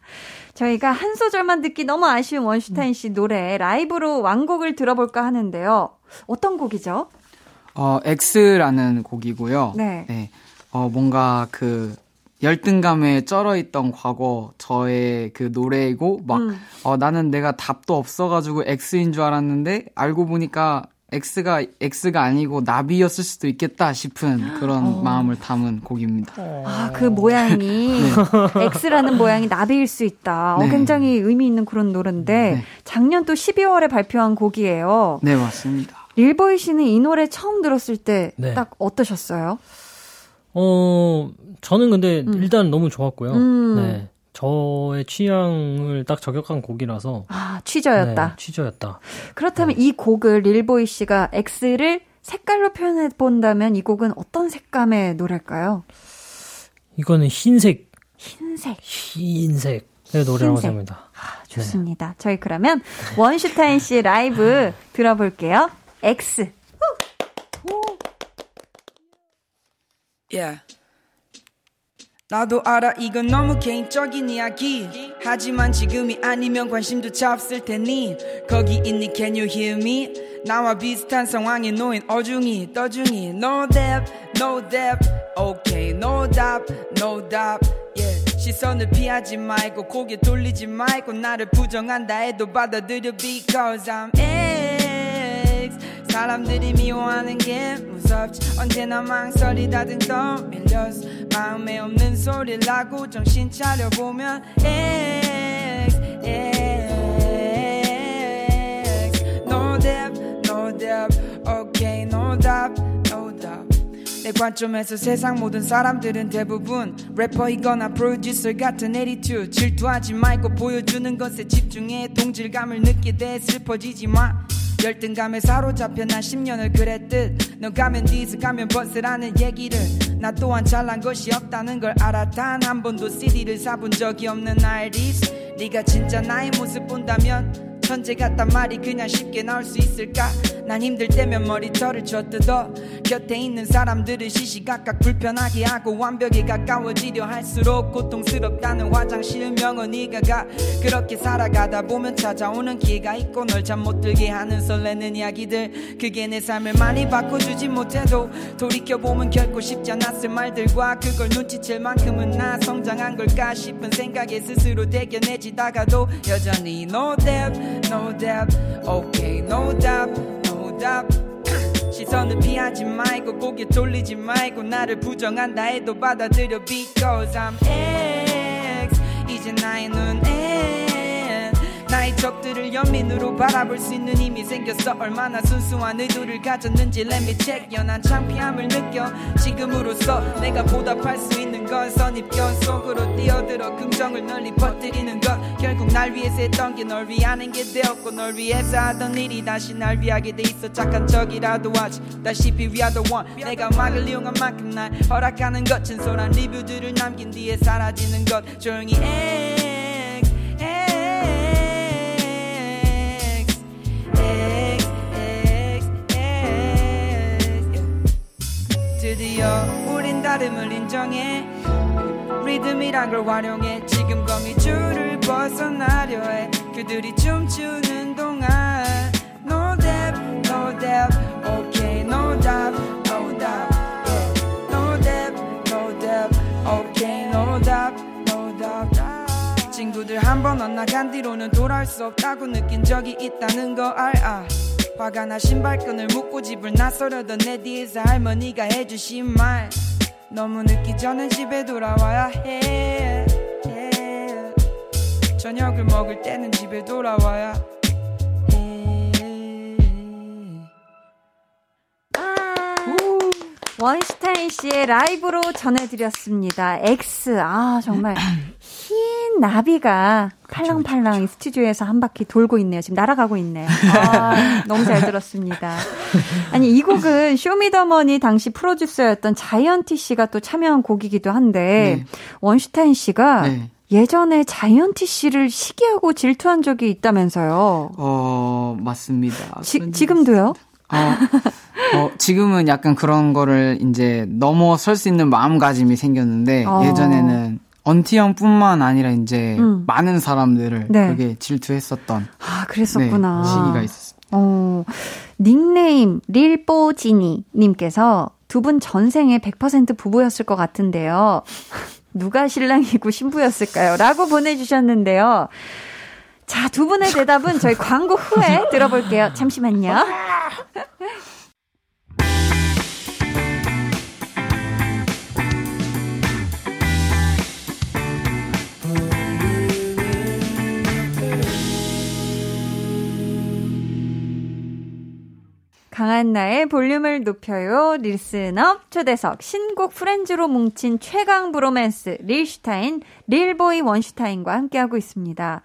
저희가 한 소절만 듣기 너무 아쉬운 원슈타인 씨 노래 라이브로 완곡을 들어볼까 하는데요. 어떤 곡이죠? 어, X라는 곡이고요. 네. 어, 뭔가 그 열등감에 쩔어 있던 과거 저의 그 노래이고 막 음. 어, 나는 내가 답도 없어가지고 X인 줄 알았는데 알고 보니까 X가 X가 아니고 나비였을 수도 있겠다 싶은 그런 마음을 담은 곡입니다. 아, 그 모양이 X라는 모양이 나비일 수 있다. 어, 네. 굉장히 의미 있는 그런 노래인데 네. 작년 또 12월에 발표한 곡이에요. 네 맞습니다. 릴보이 씨는 이 노래 처음 들었을 때딱 네. 어떠셨어요? 어, 저는 근데 일단 너무 좋았고요. 음. 네. 저의 취향을 딱 저격한 곡이라서. 아, 취저였다. 네, 취저였다. 그렇다면 이 곡을 릴보이 씨가 X를 색깔로 표현해 본다면 이 곡은 어떤 색감의 노래일까요? 이거는 흰색, 흰색. 흰색 의 노래라고 흰색. 생각합니다. 아, 좋습니다. 저희 그러면 원슈타인 씨 라이브 들어볼게요. X. 나도 알아 이건 너무 개인적인 이야기. 하지만 지금이 아니면 관심조차 없을 테니. 거기 있니? Can you hear me? 나와 비슷한 상황에 놓인 어중이 떠중이. No dap no dap okay no 답 no 답 yeah. 시선을 피하지 말고 고개 돌리지 말고 나를 부정한다 해도 받아들여 because I'm X 사람들이 미워하는 게 무섭지. 언제나 망설이 다등 떠밀렸어 마음에 없는 소리를 하고 정신 차려보면 X X. No dap, no dap Okay, no 답, no 답내 관점에서 세상 모든 사람들은 대부분 래퍼이거나 프로듀서 같은 에리튜 질투하지 말고 보여주는 것에 집중해. 동질감을 느끼게 돼 슬퍼지지 마 열등감에 사로잡혀 난 10년을 그랬듯 너 가면 디스 가면 버스라는 얘기를. 나 또한 잘난 것이 없다는 걸 알아. 단 한 번도 CD를 사본 적이 없는 아이리스. 네가 진짜 나의 모습 본다면 천재 같단 말이 그냥 쉽게 나올 수 있을까 난 힘들 때면 머리털을 쥐어뜯어. 곁에 있는 사람들을 시시각각 불편하게 하고 완벽에 가까워지려 할수록 고통스럽다는 화장실 명언이가 가 그렇게 살아가다 보면 찾아오는 기회가 있고 널 잠 못 들게 하는 설레는 이야기들. 그게 내 삶을 많이 바꿔주지 못해도 돌이켜보면 결코 쉽지 않았을 말들과 그걸 눈치챌 만큼은 나 성장한 걸까 싶은 생각에 스스로 대견해지다가도 여전히 no dap no dap okay no 답 답. 시선을 피하지 말고 고개 돌리지 말고 나를 부정한다 해도 받아들여 because I'm X. 이제 나의 눈엔 나의 적들을 연민으로 바라볼 수 있는 힘이 생겼어. 얼마나 순수한 의도를 가졌는지 let me check. 연한 창피함을 느껴. 지금으로서 내가 보답할 수 있는 건 선입견 속으로 뛰어들어 긍정을 널리 퍼뜨리는 것. 결국 날 위해서 했던 게 널 위하는 게 되었고 널 위해서 하던 일이 다시 날 위하게 돼 있어. 착한 척이라도 하지. 다시피 we are the one. 내가 음악을 이용한 만큼 날 허락하는 것. 진솔한 리뷰들을 남긴 뒤에 사라지는 것. 조용히 X. 드디어 우린 다름을 인정해 리듬이란 걸 활용해 지금 거미줄을 벗어나려 해. 그들이 춤추는 동안 No dap, no dap, okay, no dap, no yeah. No dap, no dap, okay, no dap, no dap 친구들 한 번 엇나간 뒤로는 돌아올 수 없다고 느낀 적이 있다는 거 알아. 화가 나 신발끈을 묶고 집을 나서려던 내 뒤에서 할머니가 해주신 말 너무 늦기 전에 집에 돌아와야 해 해. 저녁을 먹을 때는 집에 돌아와야 원슈타인 씨의 라이브로 전해드렸습니다. X. 아, 정말 흰 나비가 팔랑팔랑 이 스튜디오에서 한 바퀴 돌고 있네요. 지금 날아가고 있네요. 아, 너무 잘 들었습니다. 아니, 이 곡은 쇼미더머니 당시 프로듀서였던 자이언티 씨가 또 참여한 곡이기도 한데, 네. 원슈타인 씨가 네. 예전에 자이언티 씨를 시기하고 질투한 적이 있다면서요. 어, 맞습니다. 지, 지금도요? 어, 어, 지금은 약간 그런 거를 이제 넘어설 수 있는 마음가짐이 생겼는데 어. 예전에는 언티 형뿐만 아니라 이제 음. 많은 사람들을 네. 그렇게 질투했었던 아, 그랬었구나. 네, 시기가 있었어요. 어, 닉네임 릴뽀지니 님께서 두 분 전생에 100% 부부였을 것 같은데요. 누가 신랑이고 신부였을까요? 라고 보내주셨는데요. 자, 두 분의 대답은 저희 광고 후에 들어볼게요. 잠시만요. 강한 나의 볼륨을 높여요. Listen up 초대석 신곡 Friends로 뭉친 최강 브로맨스 릴슈타인 릴보이 원슈타인과 함께하고 있습니다.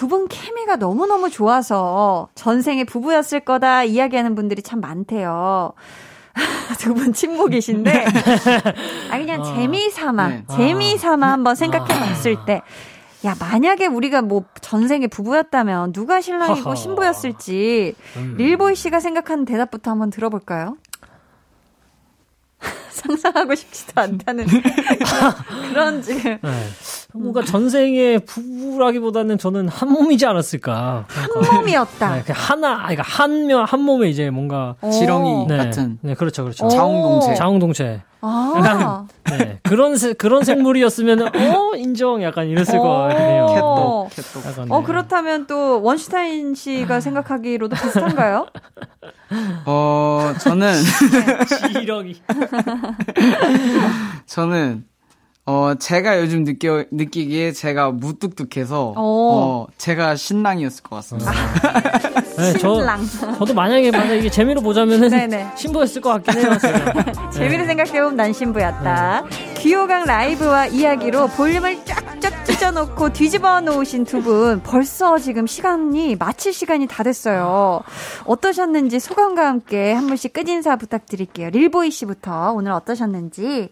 두 분 케미가 너무너무 좋아서 전생에 부부였을 거다 이야기하는 분들이 참 많대요. 두 분 침묵이신데 아 그냥 재미삼아 네. 재미삼아 한번 생각해 봤을 때 야, 만약에 우리가 뭐 전생에 부부였다면 누가 신랑이고. 신부였을지 음. 릴보이 씨가 생각하는 대답부터 한번 들어볼까요? 상상하고 싶지도 않다는 그런 지금 네. 뭔가 전생에 부부라기보다는 저는 한 몸이지 않았을까. 한 몸이었다. 네, 그냥 하나, 아니, 그러니까 한 명, 한 몸에 이제 뭔가. 지렁이 네, 같은 네, 그렇죠, 그렇죠. 자웅동체. 자웅동체. 아, 네, 그런, 세- 그런 생물이었으면, 어, 인정, 약간 이랬을 것 같네요. 어. 캣독, 캣독. 약간, 어 네. 그렇다면 또 원슈타인 씨가 생각하기로도 비슷한가요? 어, 저는 지렁이. 저는 어 제가 요즘 느껴 느끼기에 제가 무뚝뚝해서 오. 어 제가 신랑이었을 것 같습니다. 네, 저, 신랑. 저 도 만약에, 만약에 이게 재미로 보자면은 네네. 신부였을 것 같긴 해요, 제가. 재미를 생각해보면 난 신부였다. 귀요강 라이브와 이야기로 볼륨을 쫙쫙 찢어놓고 뒤집어 놓으신 두 분 벌써 지금 시간이 마칠 시간이 다 됐어요. 어떠셨는지 소감과 함께 한 분씩 끝인사 부탁드릴게요. 릴보이 씨부터 오늘 어떠셨는지.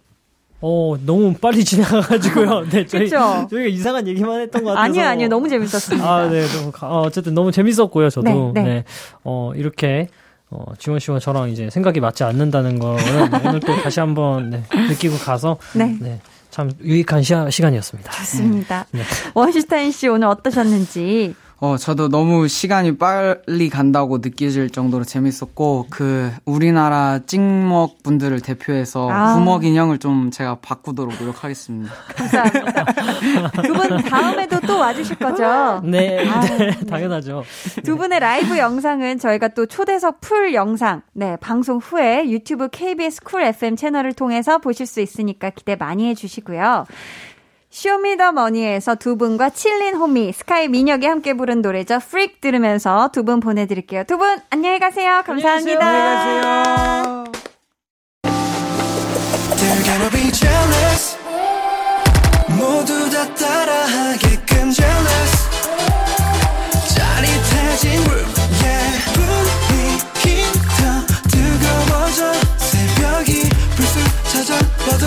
어, 너무 빨리 지나가가지고요. 네, 저희? 저희가 이상한 얘기만 했던 것 같아서. 아니요, 아니요. 너무 재밌었습니다. 아, 네, 너무, 가- 어, 어쨌든 너무 재밌었고요, 저도. 네, 네, 네. 어, 이렇게, 어, 지원 씨와 저랑 이제 생각이 맞지 않는다는 거를 오늘 또 다시 한번 네, 느끼고 가서. 네. 네, 참 유익한 시간, 시간이었습니다. 좋습니다. 네. 원슈타인 씨 오늘 어떠셨는지. 어 저도 너무 시간이 빨리 간다고 느껴질 정도로 재밌었고 그 우리나라 찍먹 분들을 대표해서 아. 부먹 인식을 좀 제가 바꾸도록 노력하겠습니다. 감사합니다. 두 분 다음에도 또 와주실 거죠? 네, 아, 네, 당연하죠. 두 분의 라이브 영상은 저희가 또 초대석 full 영상, 네, 방송 후에 유튜브 KBS Cool FM 채널을 통해서 보실 수 있으니까 기대 많이 해주시고요. 쇼미더머니에서 두 분과 칠린 호미, 스카이 민혁이 함께 부른 노래죠. Freak 들으면서 두 분 보내드릴게요. 두 분 안녕히 가세요. 감사합니다. They're gonna be jealous 모두 다 따라하게끔 jealous 짜릿해진 room yeah 분위기 더 뜨거워져 새벽이 불쑥 찾아와도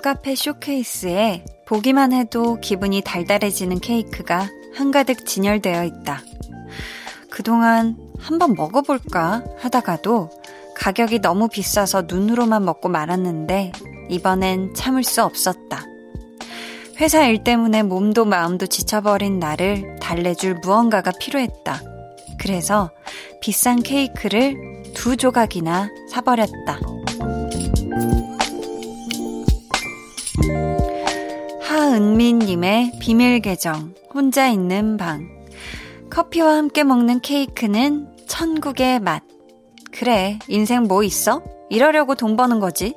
카페 쇼케이스에 보기만 해도 기분이 달달해지는 케이크가 한가득 진열되어 있다. 그동안 한번 먹어볼까 하다가도 가격이 너무 비싸서 눈으로만 먹고 말았는데 이번엔 참을 수 없었다. 회사 일 때문에 몸도 마음도 지쳐버린 나를 달래줄 무언가가 필요했다. 그래서 비싼 케이크를 두 조각이나 사버렸다. 하은민님의 비밀 계정, 혼자 있는 방. 커피와 함께 먹는 케이크는 천국의 맛. 그래, 인생 뭐 있어? 이러려고 돈 버는 거지.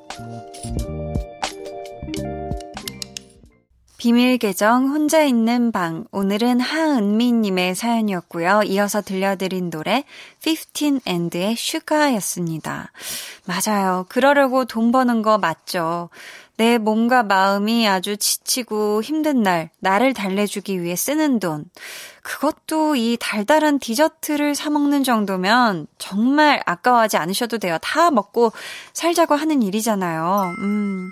비밀 계정 혼자 있는 방. 오늘은 하은미님의 사연이었고요. 이어서 들려드린 노래 15and의 슈가였습니다. 맞아요. 그러려고 돈 버는 거 맞죠. 내 몸과 마음이 아주 지치고 힘든 날, 나를 달래주기 위해 쓰는 돈. 그것도 이 달달한 디저트를 사먹는 정도면 정말 아까워하지 않으셔도 돼요. 다 먹고 살자고 하는 일이잖아요. 음.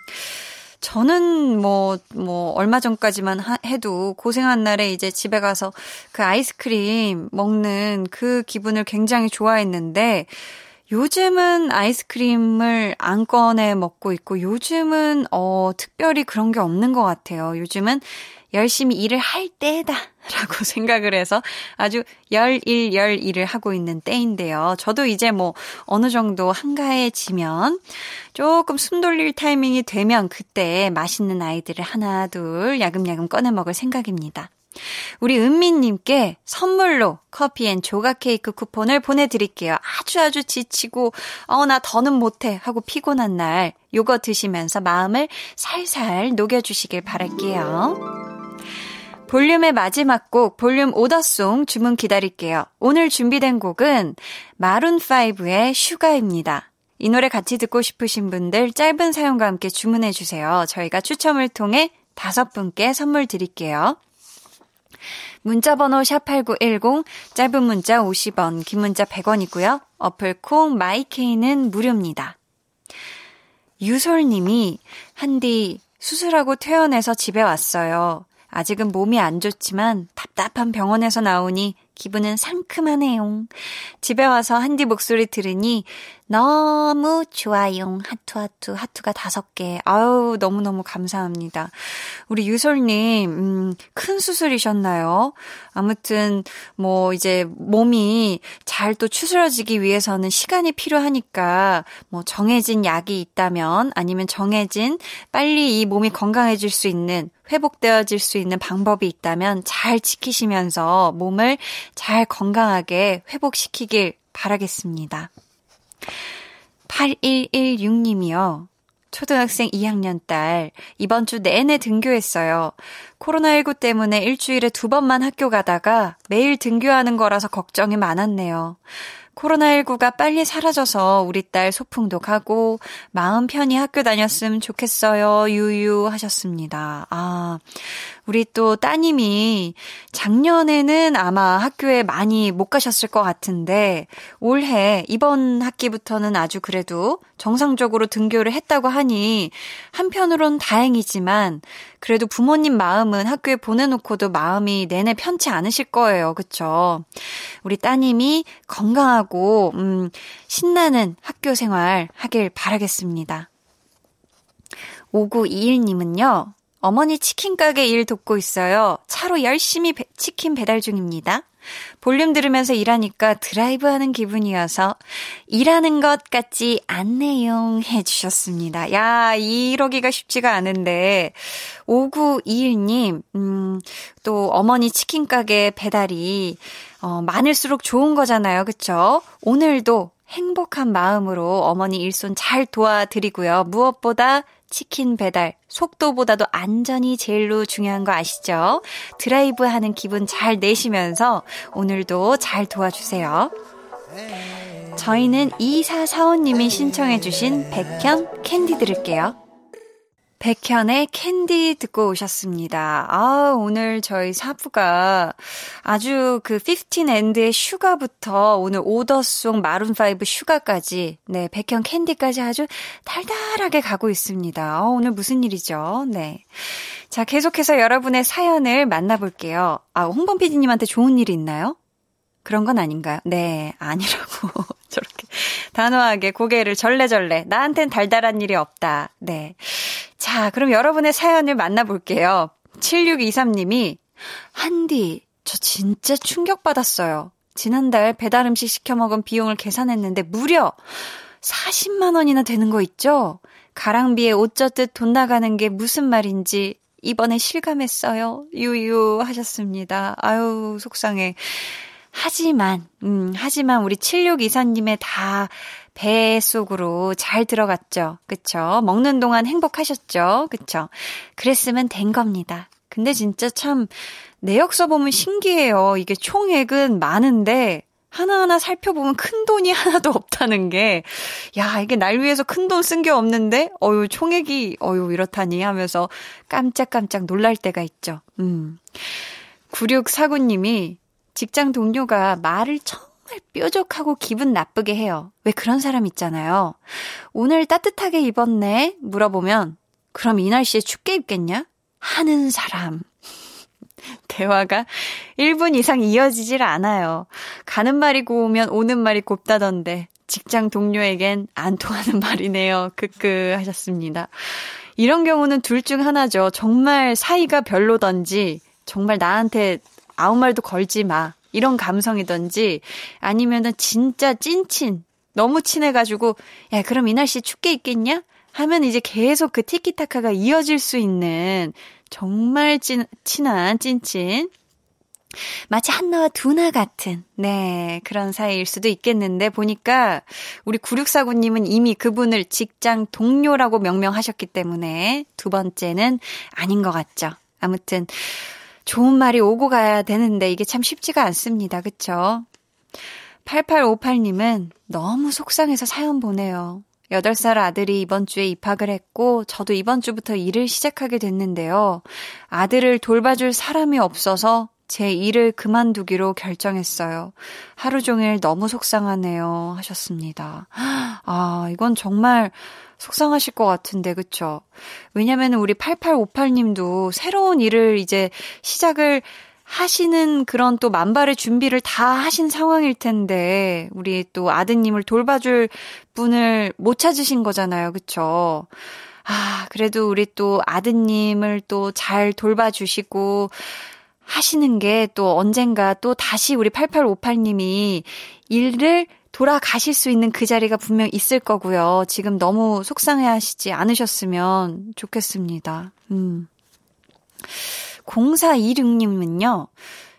저는 뭐, 뭐, 얼마 전까지만 하, 해도 고생한 날에 이제 집에 가서 그 아이스크림 먹는 그 기분을 굉장히 좋아했는데, 요즘은 아이스크림을 안 꺼내 먹고 있고, 요즘은, 어, 특별히 그런 게 없는 것 같아요. 요즘은 열심히 일을 할 때다. 라고 생각을 해서 아주 열일, 열일을 하고 있는 때인데요. 저도 이제 뭐 어느 정도 한가해지면 조금 숨 돌릴 타이밍이 되면 그때 맛있는 아이들을 하나, 둘 야금야금 꺼내 먹을 생각입니다. 우리 은미님께 선물로 커피 and 조각 케이크 쿠폰을 보내드릴게요. 아주 아주 지치고, 어, 나 더는 못해 하고 피곤한 날, 요거 드시면서 마음을 살살 녹여주시길 바랄게요. 볼륨의 마지막 곡, 볼륨 오더송 주문 기다릴게요. 오늘 준비된 곡은 마룬5의 슈가입니다. 이 노래 같이 듣고 싶으신 분들 짧은 사연과 함께 주문해주세요. 저희가 추첨을 통해 다섯 분께 선물 드릴게요. 문자번호 샵8910, 짧은 문자 50원, 긴 문자 100원이고요. 어플 콩 마이케이는 무료입니다. 유솔님이, 한디, 수술하고 퇴원해서 집에 왔어요. 아직은 몸이 안 좋지만 답답한 병원에서 나오니 기분은 상큼하네요. 집에 와서 한디 목소리 들으니 너무 좋아요. 하투, 하투, 하투가 다섯 개. 아우, 너무너무 감사합니다. 우리 유솔님, 음, 큰 수술이셨나요? 아무튼, 뭐, 이제 몸이 잘 또 추스러지기 위해서는 시간이 필요하니까, 뭐, 정해진 약이 있다면, 아니면 정해진 빨리 이 몸이 건강해질 수 있는, 회복되어질 수 있는 방법이 있다면 잘 지키시면서 몸을 잘 건강하게 회복시키길 바라겠습니다. 8116님이요. 초등학생 2학년 딸, 이번 주 내내 등교했어요. 코로나19 때문에 일주일에 두 번만 학교 가다가 매일 등교하는 거라서 걱정이 많았네요. 코로나19가 빨리 사라져서 우리 딸 소풍도 가고 마음 편히 학교 다녔으면 좋겠어요. 유유 하셨습니다. 아, 우리 또 따님이 작년에는 아마 학교에 많이 못 가셨을 것 같은데 올해 이번 학기부터는 아주 그래도 정상적으로 등교를 했다고 하니 한편으론 다행이지만 그래도 부모님 마음은 학교에 보내놓고도 마음이 내내 편치 않으실 거예요. 그쵸? 우리 따님이 건강하고, 음, 신나는 학교 생활 하길 바라겠습니다. 5921님은요, 어머니 치킨 가게 일 돕고 있어요. 차로 열심히 배, 치킨 배달 중입니다. 볼륨 들으면서 일하니까 드라이브 하는 기분이어서 일하는 것 같지 않네요 해주셨습니다. 야, 이러기가 쉽지가 않은데 5921님, 음, 또 어머니 치킨 가게 배달이 어, 많을수록 좋은 거잖아요. 그쵸? 오늘도 행복한 마음으로 어머니 일손 잘 도와드리고요. 무엇보다 치킨 배달, 속도보다도 안전이 제일로 중요한 거 아시죠? 드라이브 하는 기분 잘 내시면서 오늘도 잘 도와주세요. 저희는 2445님이 신청해주신 백현 캔디 들을게요. 백현의 캔디 듣고 오셨습니다. 아, 오늘 저희 사부가 아주 그 15&의 Sugar부터 오늘 order song 마룬5 Sugar까지, 네, 백현 캔디까지 아주 달달하게 가고 있습니다. 어, 오늘 무슨 일이죠? 네. 자, 계속해서 여러분의 사연을 만나볼게요. 아, 홍범 PD님한테 좋은 일이 있나요? 그런 건 아닌가요? 네, 아니라고. 저렇게 단호하게 고개를 절레절레. 나한텐 달달한 일이 없다. 네. 자, 그럼 여러분의 사연을 만나볼게요. 7623님이, 한디, 저 진짜 충격받았어요. 지난달 배달 음식 시켜 먹은 비용을 계산했는데 무려 40만 원이나 되는 거 있죠? 가랑비에 옷 젖듯 돈 나가는 게 무슨 말인지 이번에 실감했어요. 유유 하셨습니다. 아유, 속상해. 하지만, 음, 하지만 우리 7624님의 다 배 속으로 잘 들어갔죠. 그쵸? 먹는 동안 행복하셨죠. 그쵸? 그랬으면 된 겁니다. 근데 진짜 참 내역서 보면 신기해요. 이게 총액은 많은데 하나하나 살펴보면 큰 돈이 하나도 없다는 게, 야, 이게 날 위해서 큰 돈 쓴 게 없는데, 어유, 총액이, 어유, 이렇다니 하면서 깜짝깜짝 놀랄 때가 있죠. 음. 9649님이 직장 동료가 말을 정말 뾰족하고 기분 나쁘게 해요. 왜 그런 사람 있잖아요. 오늘 따뜻하게 입었네? 물어보면, 그럼 이 날씨에 춥게 입겠냐? 하는 사람. 대화가 1분 이상 이어지질 않아요. 가는 말이 고우면 오는 말이 곱다던데 직장 동료에겐 안 통하는 말이네요. 크크 하셨습니다. 이런 경우는 둘 중 하나죠. 정말 사이가 별로던지 정말 나한테 아무 말도 걸지 마. 이런 감성이던지 아니면은 진짜 찐친 너무 친해가지고 야 그럼 이 날 씨 춥게 있겠냐? 하면 이제 계속 그 티키타카가 이어질 수 있는 정말 찐, 친한 찐친. 마치 한나와 두나 같은, 네, 그런 사이일 수도 있겠는데, 보니까, 우리 9649님은 이미 그분을 직장 동료라고 명명하셨기 때문에, 두 번째는 아닌 것 같죠. 아무튼, 좋은 말이 오고 가야 되는데, 이게 참 쉽지가 않습니다. 그쵸? 8858님은 너무 속상해서 사연 보내요. 8살 아들이 이번 주에 입학을 했고, 저도 이번 주부터 일을 시작하게 됐는데요. 아들을 돌봐줄 사람이 없어서 제 일을 그만두기로 결정했어요. 하루 종일 너무 속상하네요. 하셨습니다. 아, 이건 정말 속상하실 것 같은데, 그쵸? 왜냐면 우리 8858님도 새로운 일을 이제 시작을 하시는 그런 또 만발의 준비를 다 하신 상황일 텐데, 우리 또 아드님을 돌봐줄 분을 못 찾으신 거잖아요. 그쵸? 아, 그래도 우리 또 아드님을 또 잘 돌봐주시고, 하시는 게 또 언젠가 또 다시 우리 8858님이 일을 돌아가실 수 있는 그 자리가 분명 있을 거고요. 지금 너무 속상해 하시지 않으셨으면 좋겠습니다. 음. 0426님은요,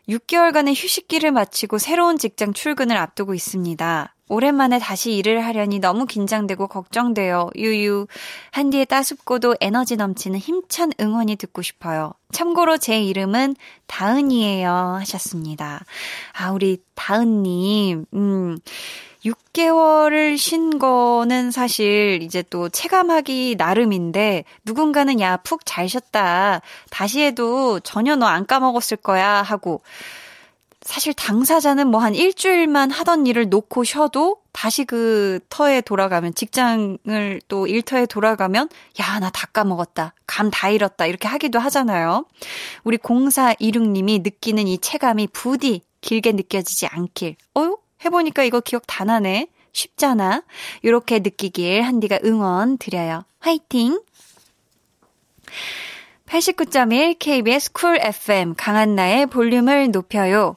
6개월간의 휴식기를 마치고 새로운 직장 출근을 앞두고 있습니다. 오랜만에 다시 일을 하려니 너무 긴장되고 걱정돼요. 유유. 한디의 따숩고도 에너지 넘치는 힘찬 응원이 듣고 싶어요. 참고로 제 이름은 다은이에요. 하셨습니다. 아, 우리 다은님. 음. 6개월을 쉰 거는 사실 이제 또 체감하기 나름인데 누군가는 야, 푹 잘 쉬었다. 다시 해도 전혀 너 안 까먹었을 거야 하고 사실 당사자는 뭐 한 일주일만 하던 일을 놓고 쉬어도 다시 그 터에 돌아가면 직장을 또 일터에 돌아가면 야, 나 다 까먹었다. 감 다 잃었다. 이렇게 하기도 하잖아요. 우리 0426님이 느끼는 이 체감이 부디 길게 느껴지지 않길. 어요? 해보니까 이거 기억 다 나네. 쉽잖아. 이렇게 느끼길 한디가 응원 드려요. 화이팅! 89.1 KBS Cool FM 강한나의 볼륨을 높여요.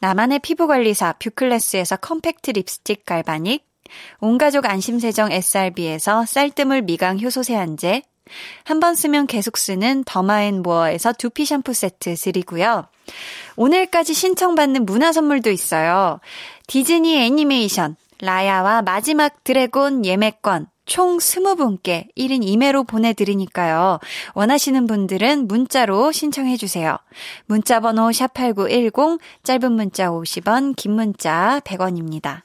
나만의 피부관리사 뷰클래스에서 compact 립스틱 galvanic, 온가족 안심세정 SRB에서 쌀뜨물 미강 효소 세안제, 한 번 쓰면 계속 쓰는 더마앤모어에서 두피 샴푸 세트 드리고요. 오늘까지 신청받는 문화 선물도 있어요. 디즈니 애니메이션, 라야와 마지막 드래곤 예매권, 총 20분께 1인 2매로 보내드리니까요. 원하시는 분들은 문자로 신청해주세요. 문자번호 샵8910, 짧은 문자 50원, 긴 문자 100원입니다.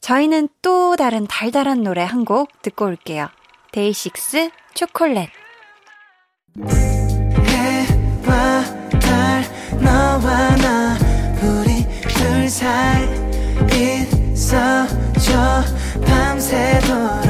저희는 또 다른 달달한 노래 한 곡 듣고 올게요. 데이식스 초콜렛. 해와 달, 너와 나, 우리 둘 사이 있어줘, 밤새도록.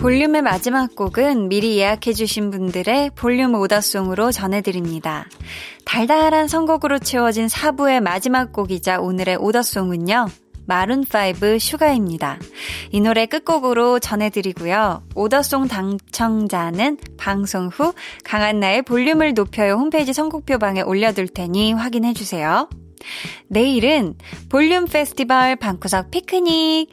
볼륨의 마지막 곡은 미리 예약해주신 분들의 볼륨 order song으로 전해드립니다. 달달한 선곡으로 채워진 4부의 마지막 곡이자 오늘의 order song은요. 마룬5 Sugar입니다. 이 노래 끝곡으로 전해드리고요. order song 당첨자는 방송 후 강한나의 볼륨을 높여요 홈페이지 선곡표 방에 올려둘 테니 확인해주세요. 내일은 볼륨 페스티벌 방구석 피크닉.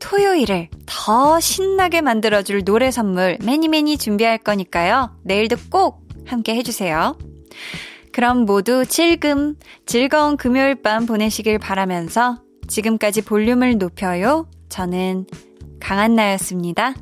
토요일을 더 신나게 만들어줄 노래 선물 매니 매니 준비할 거니까요. 내일도 꼭 함께 해주세요. 그럼 모두 질금, 즐거운 금요일 밤 보내시길 바라면서 지금까지 볼륨을 높여요. 저는 강한나였습니다.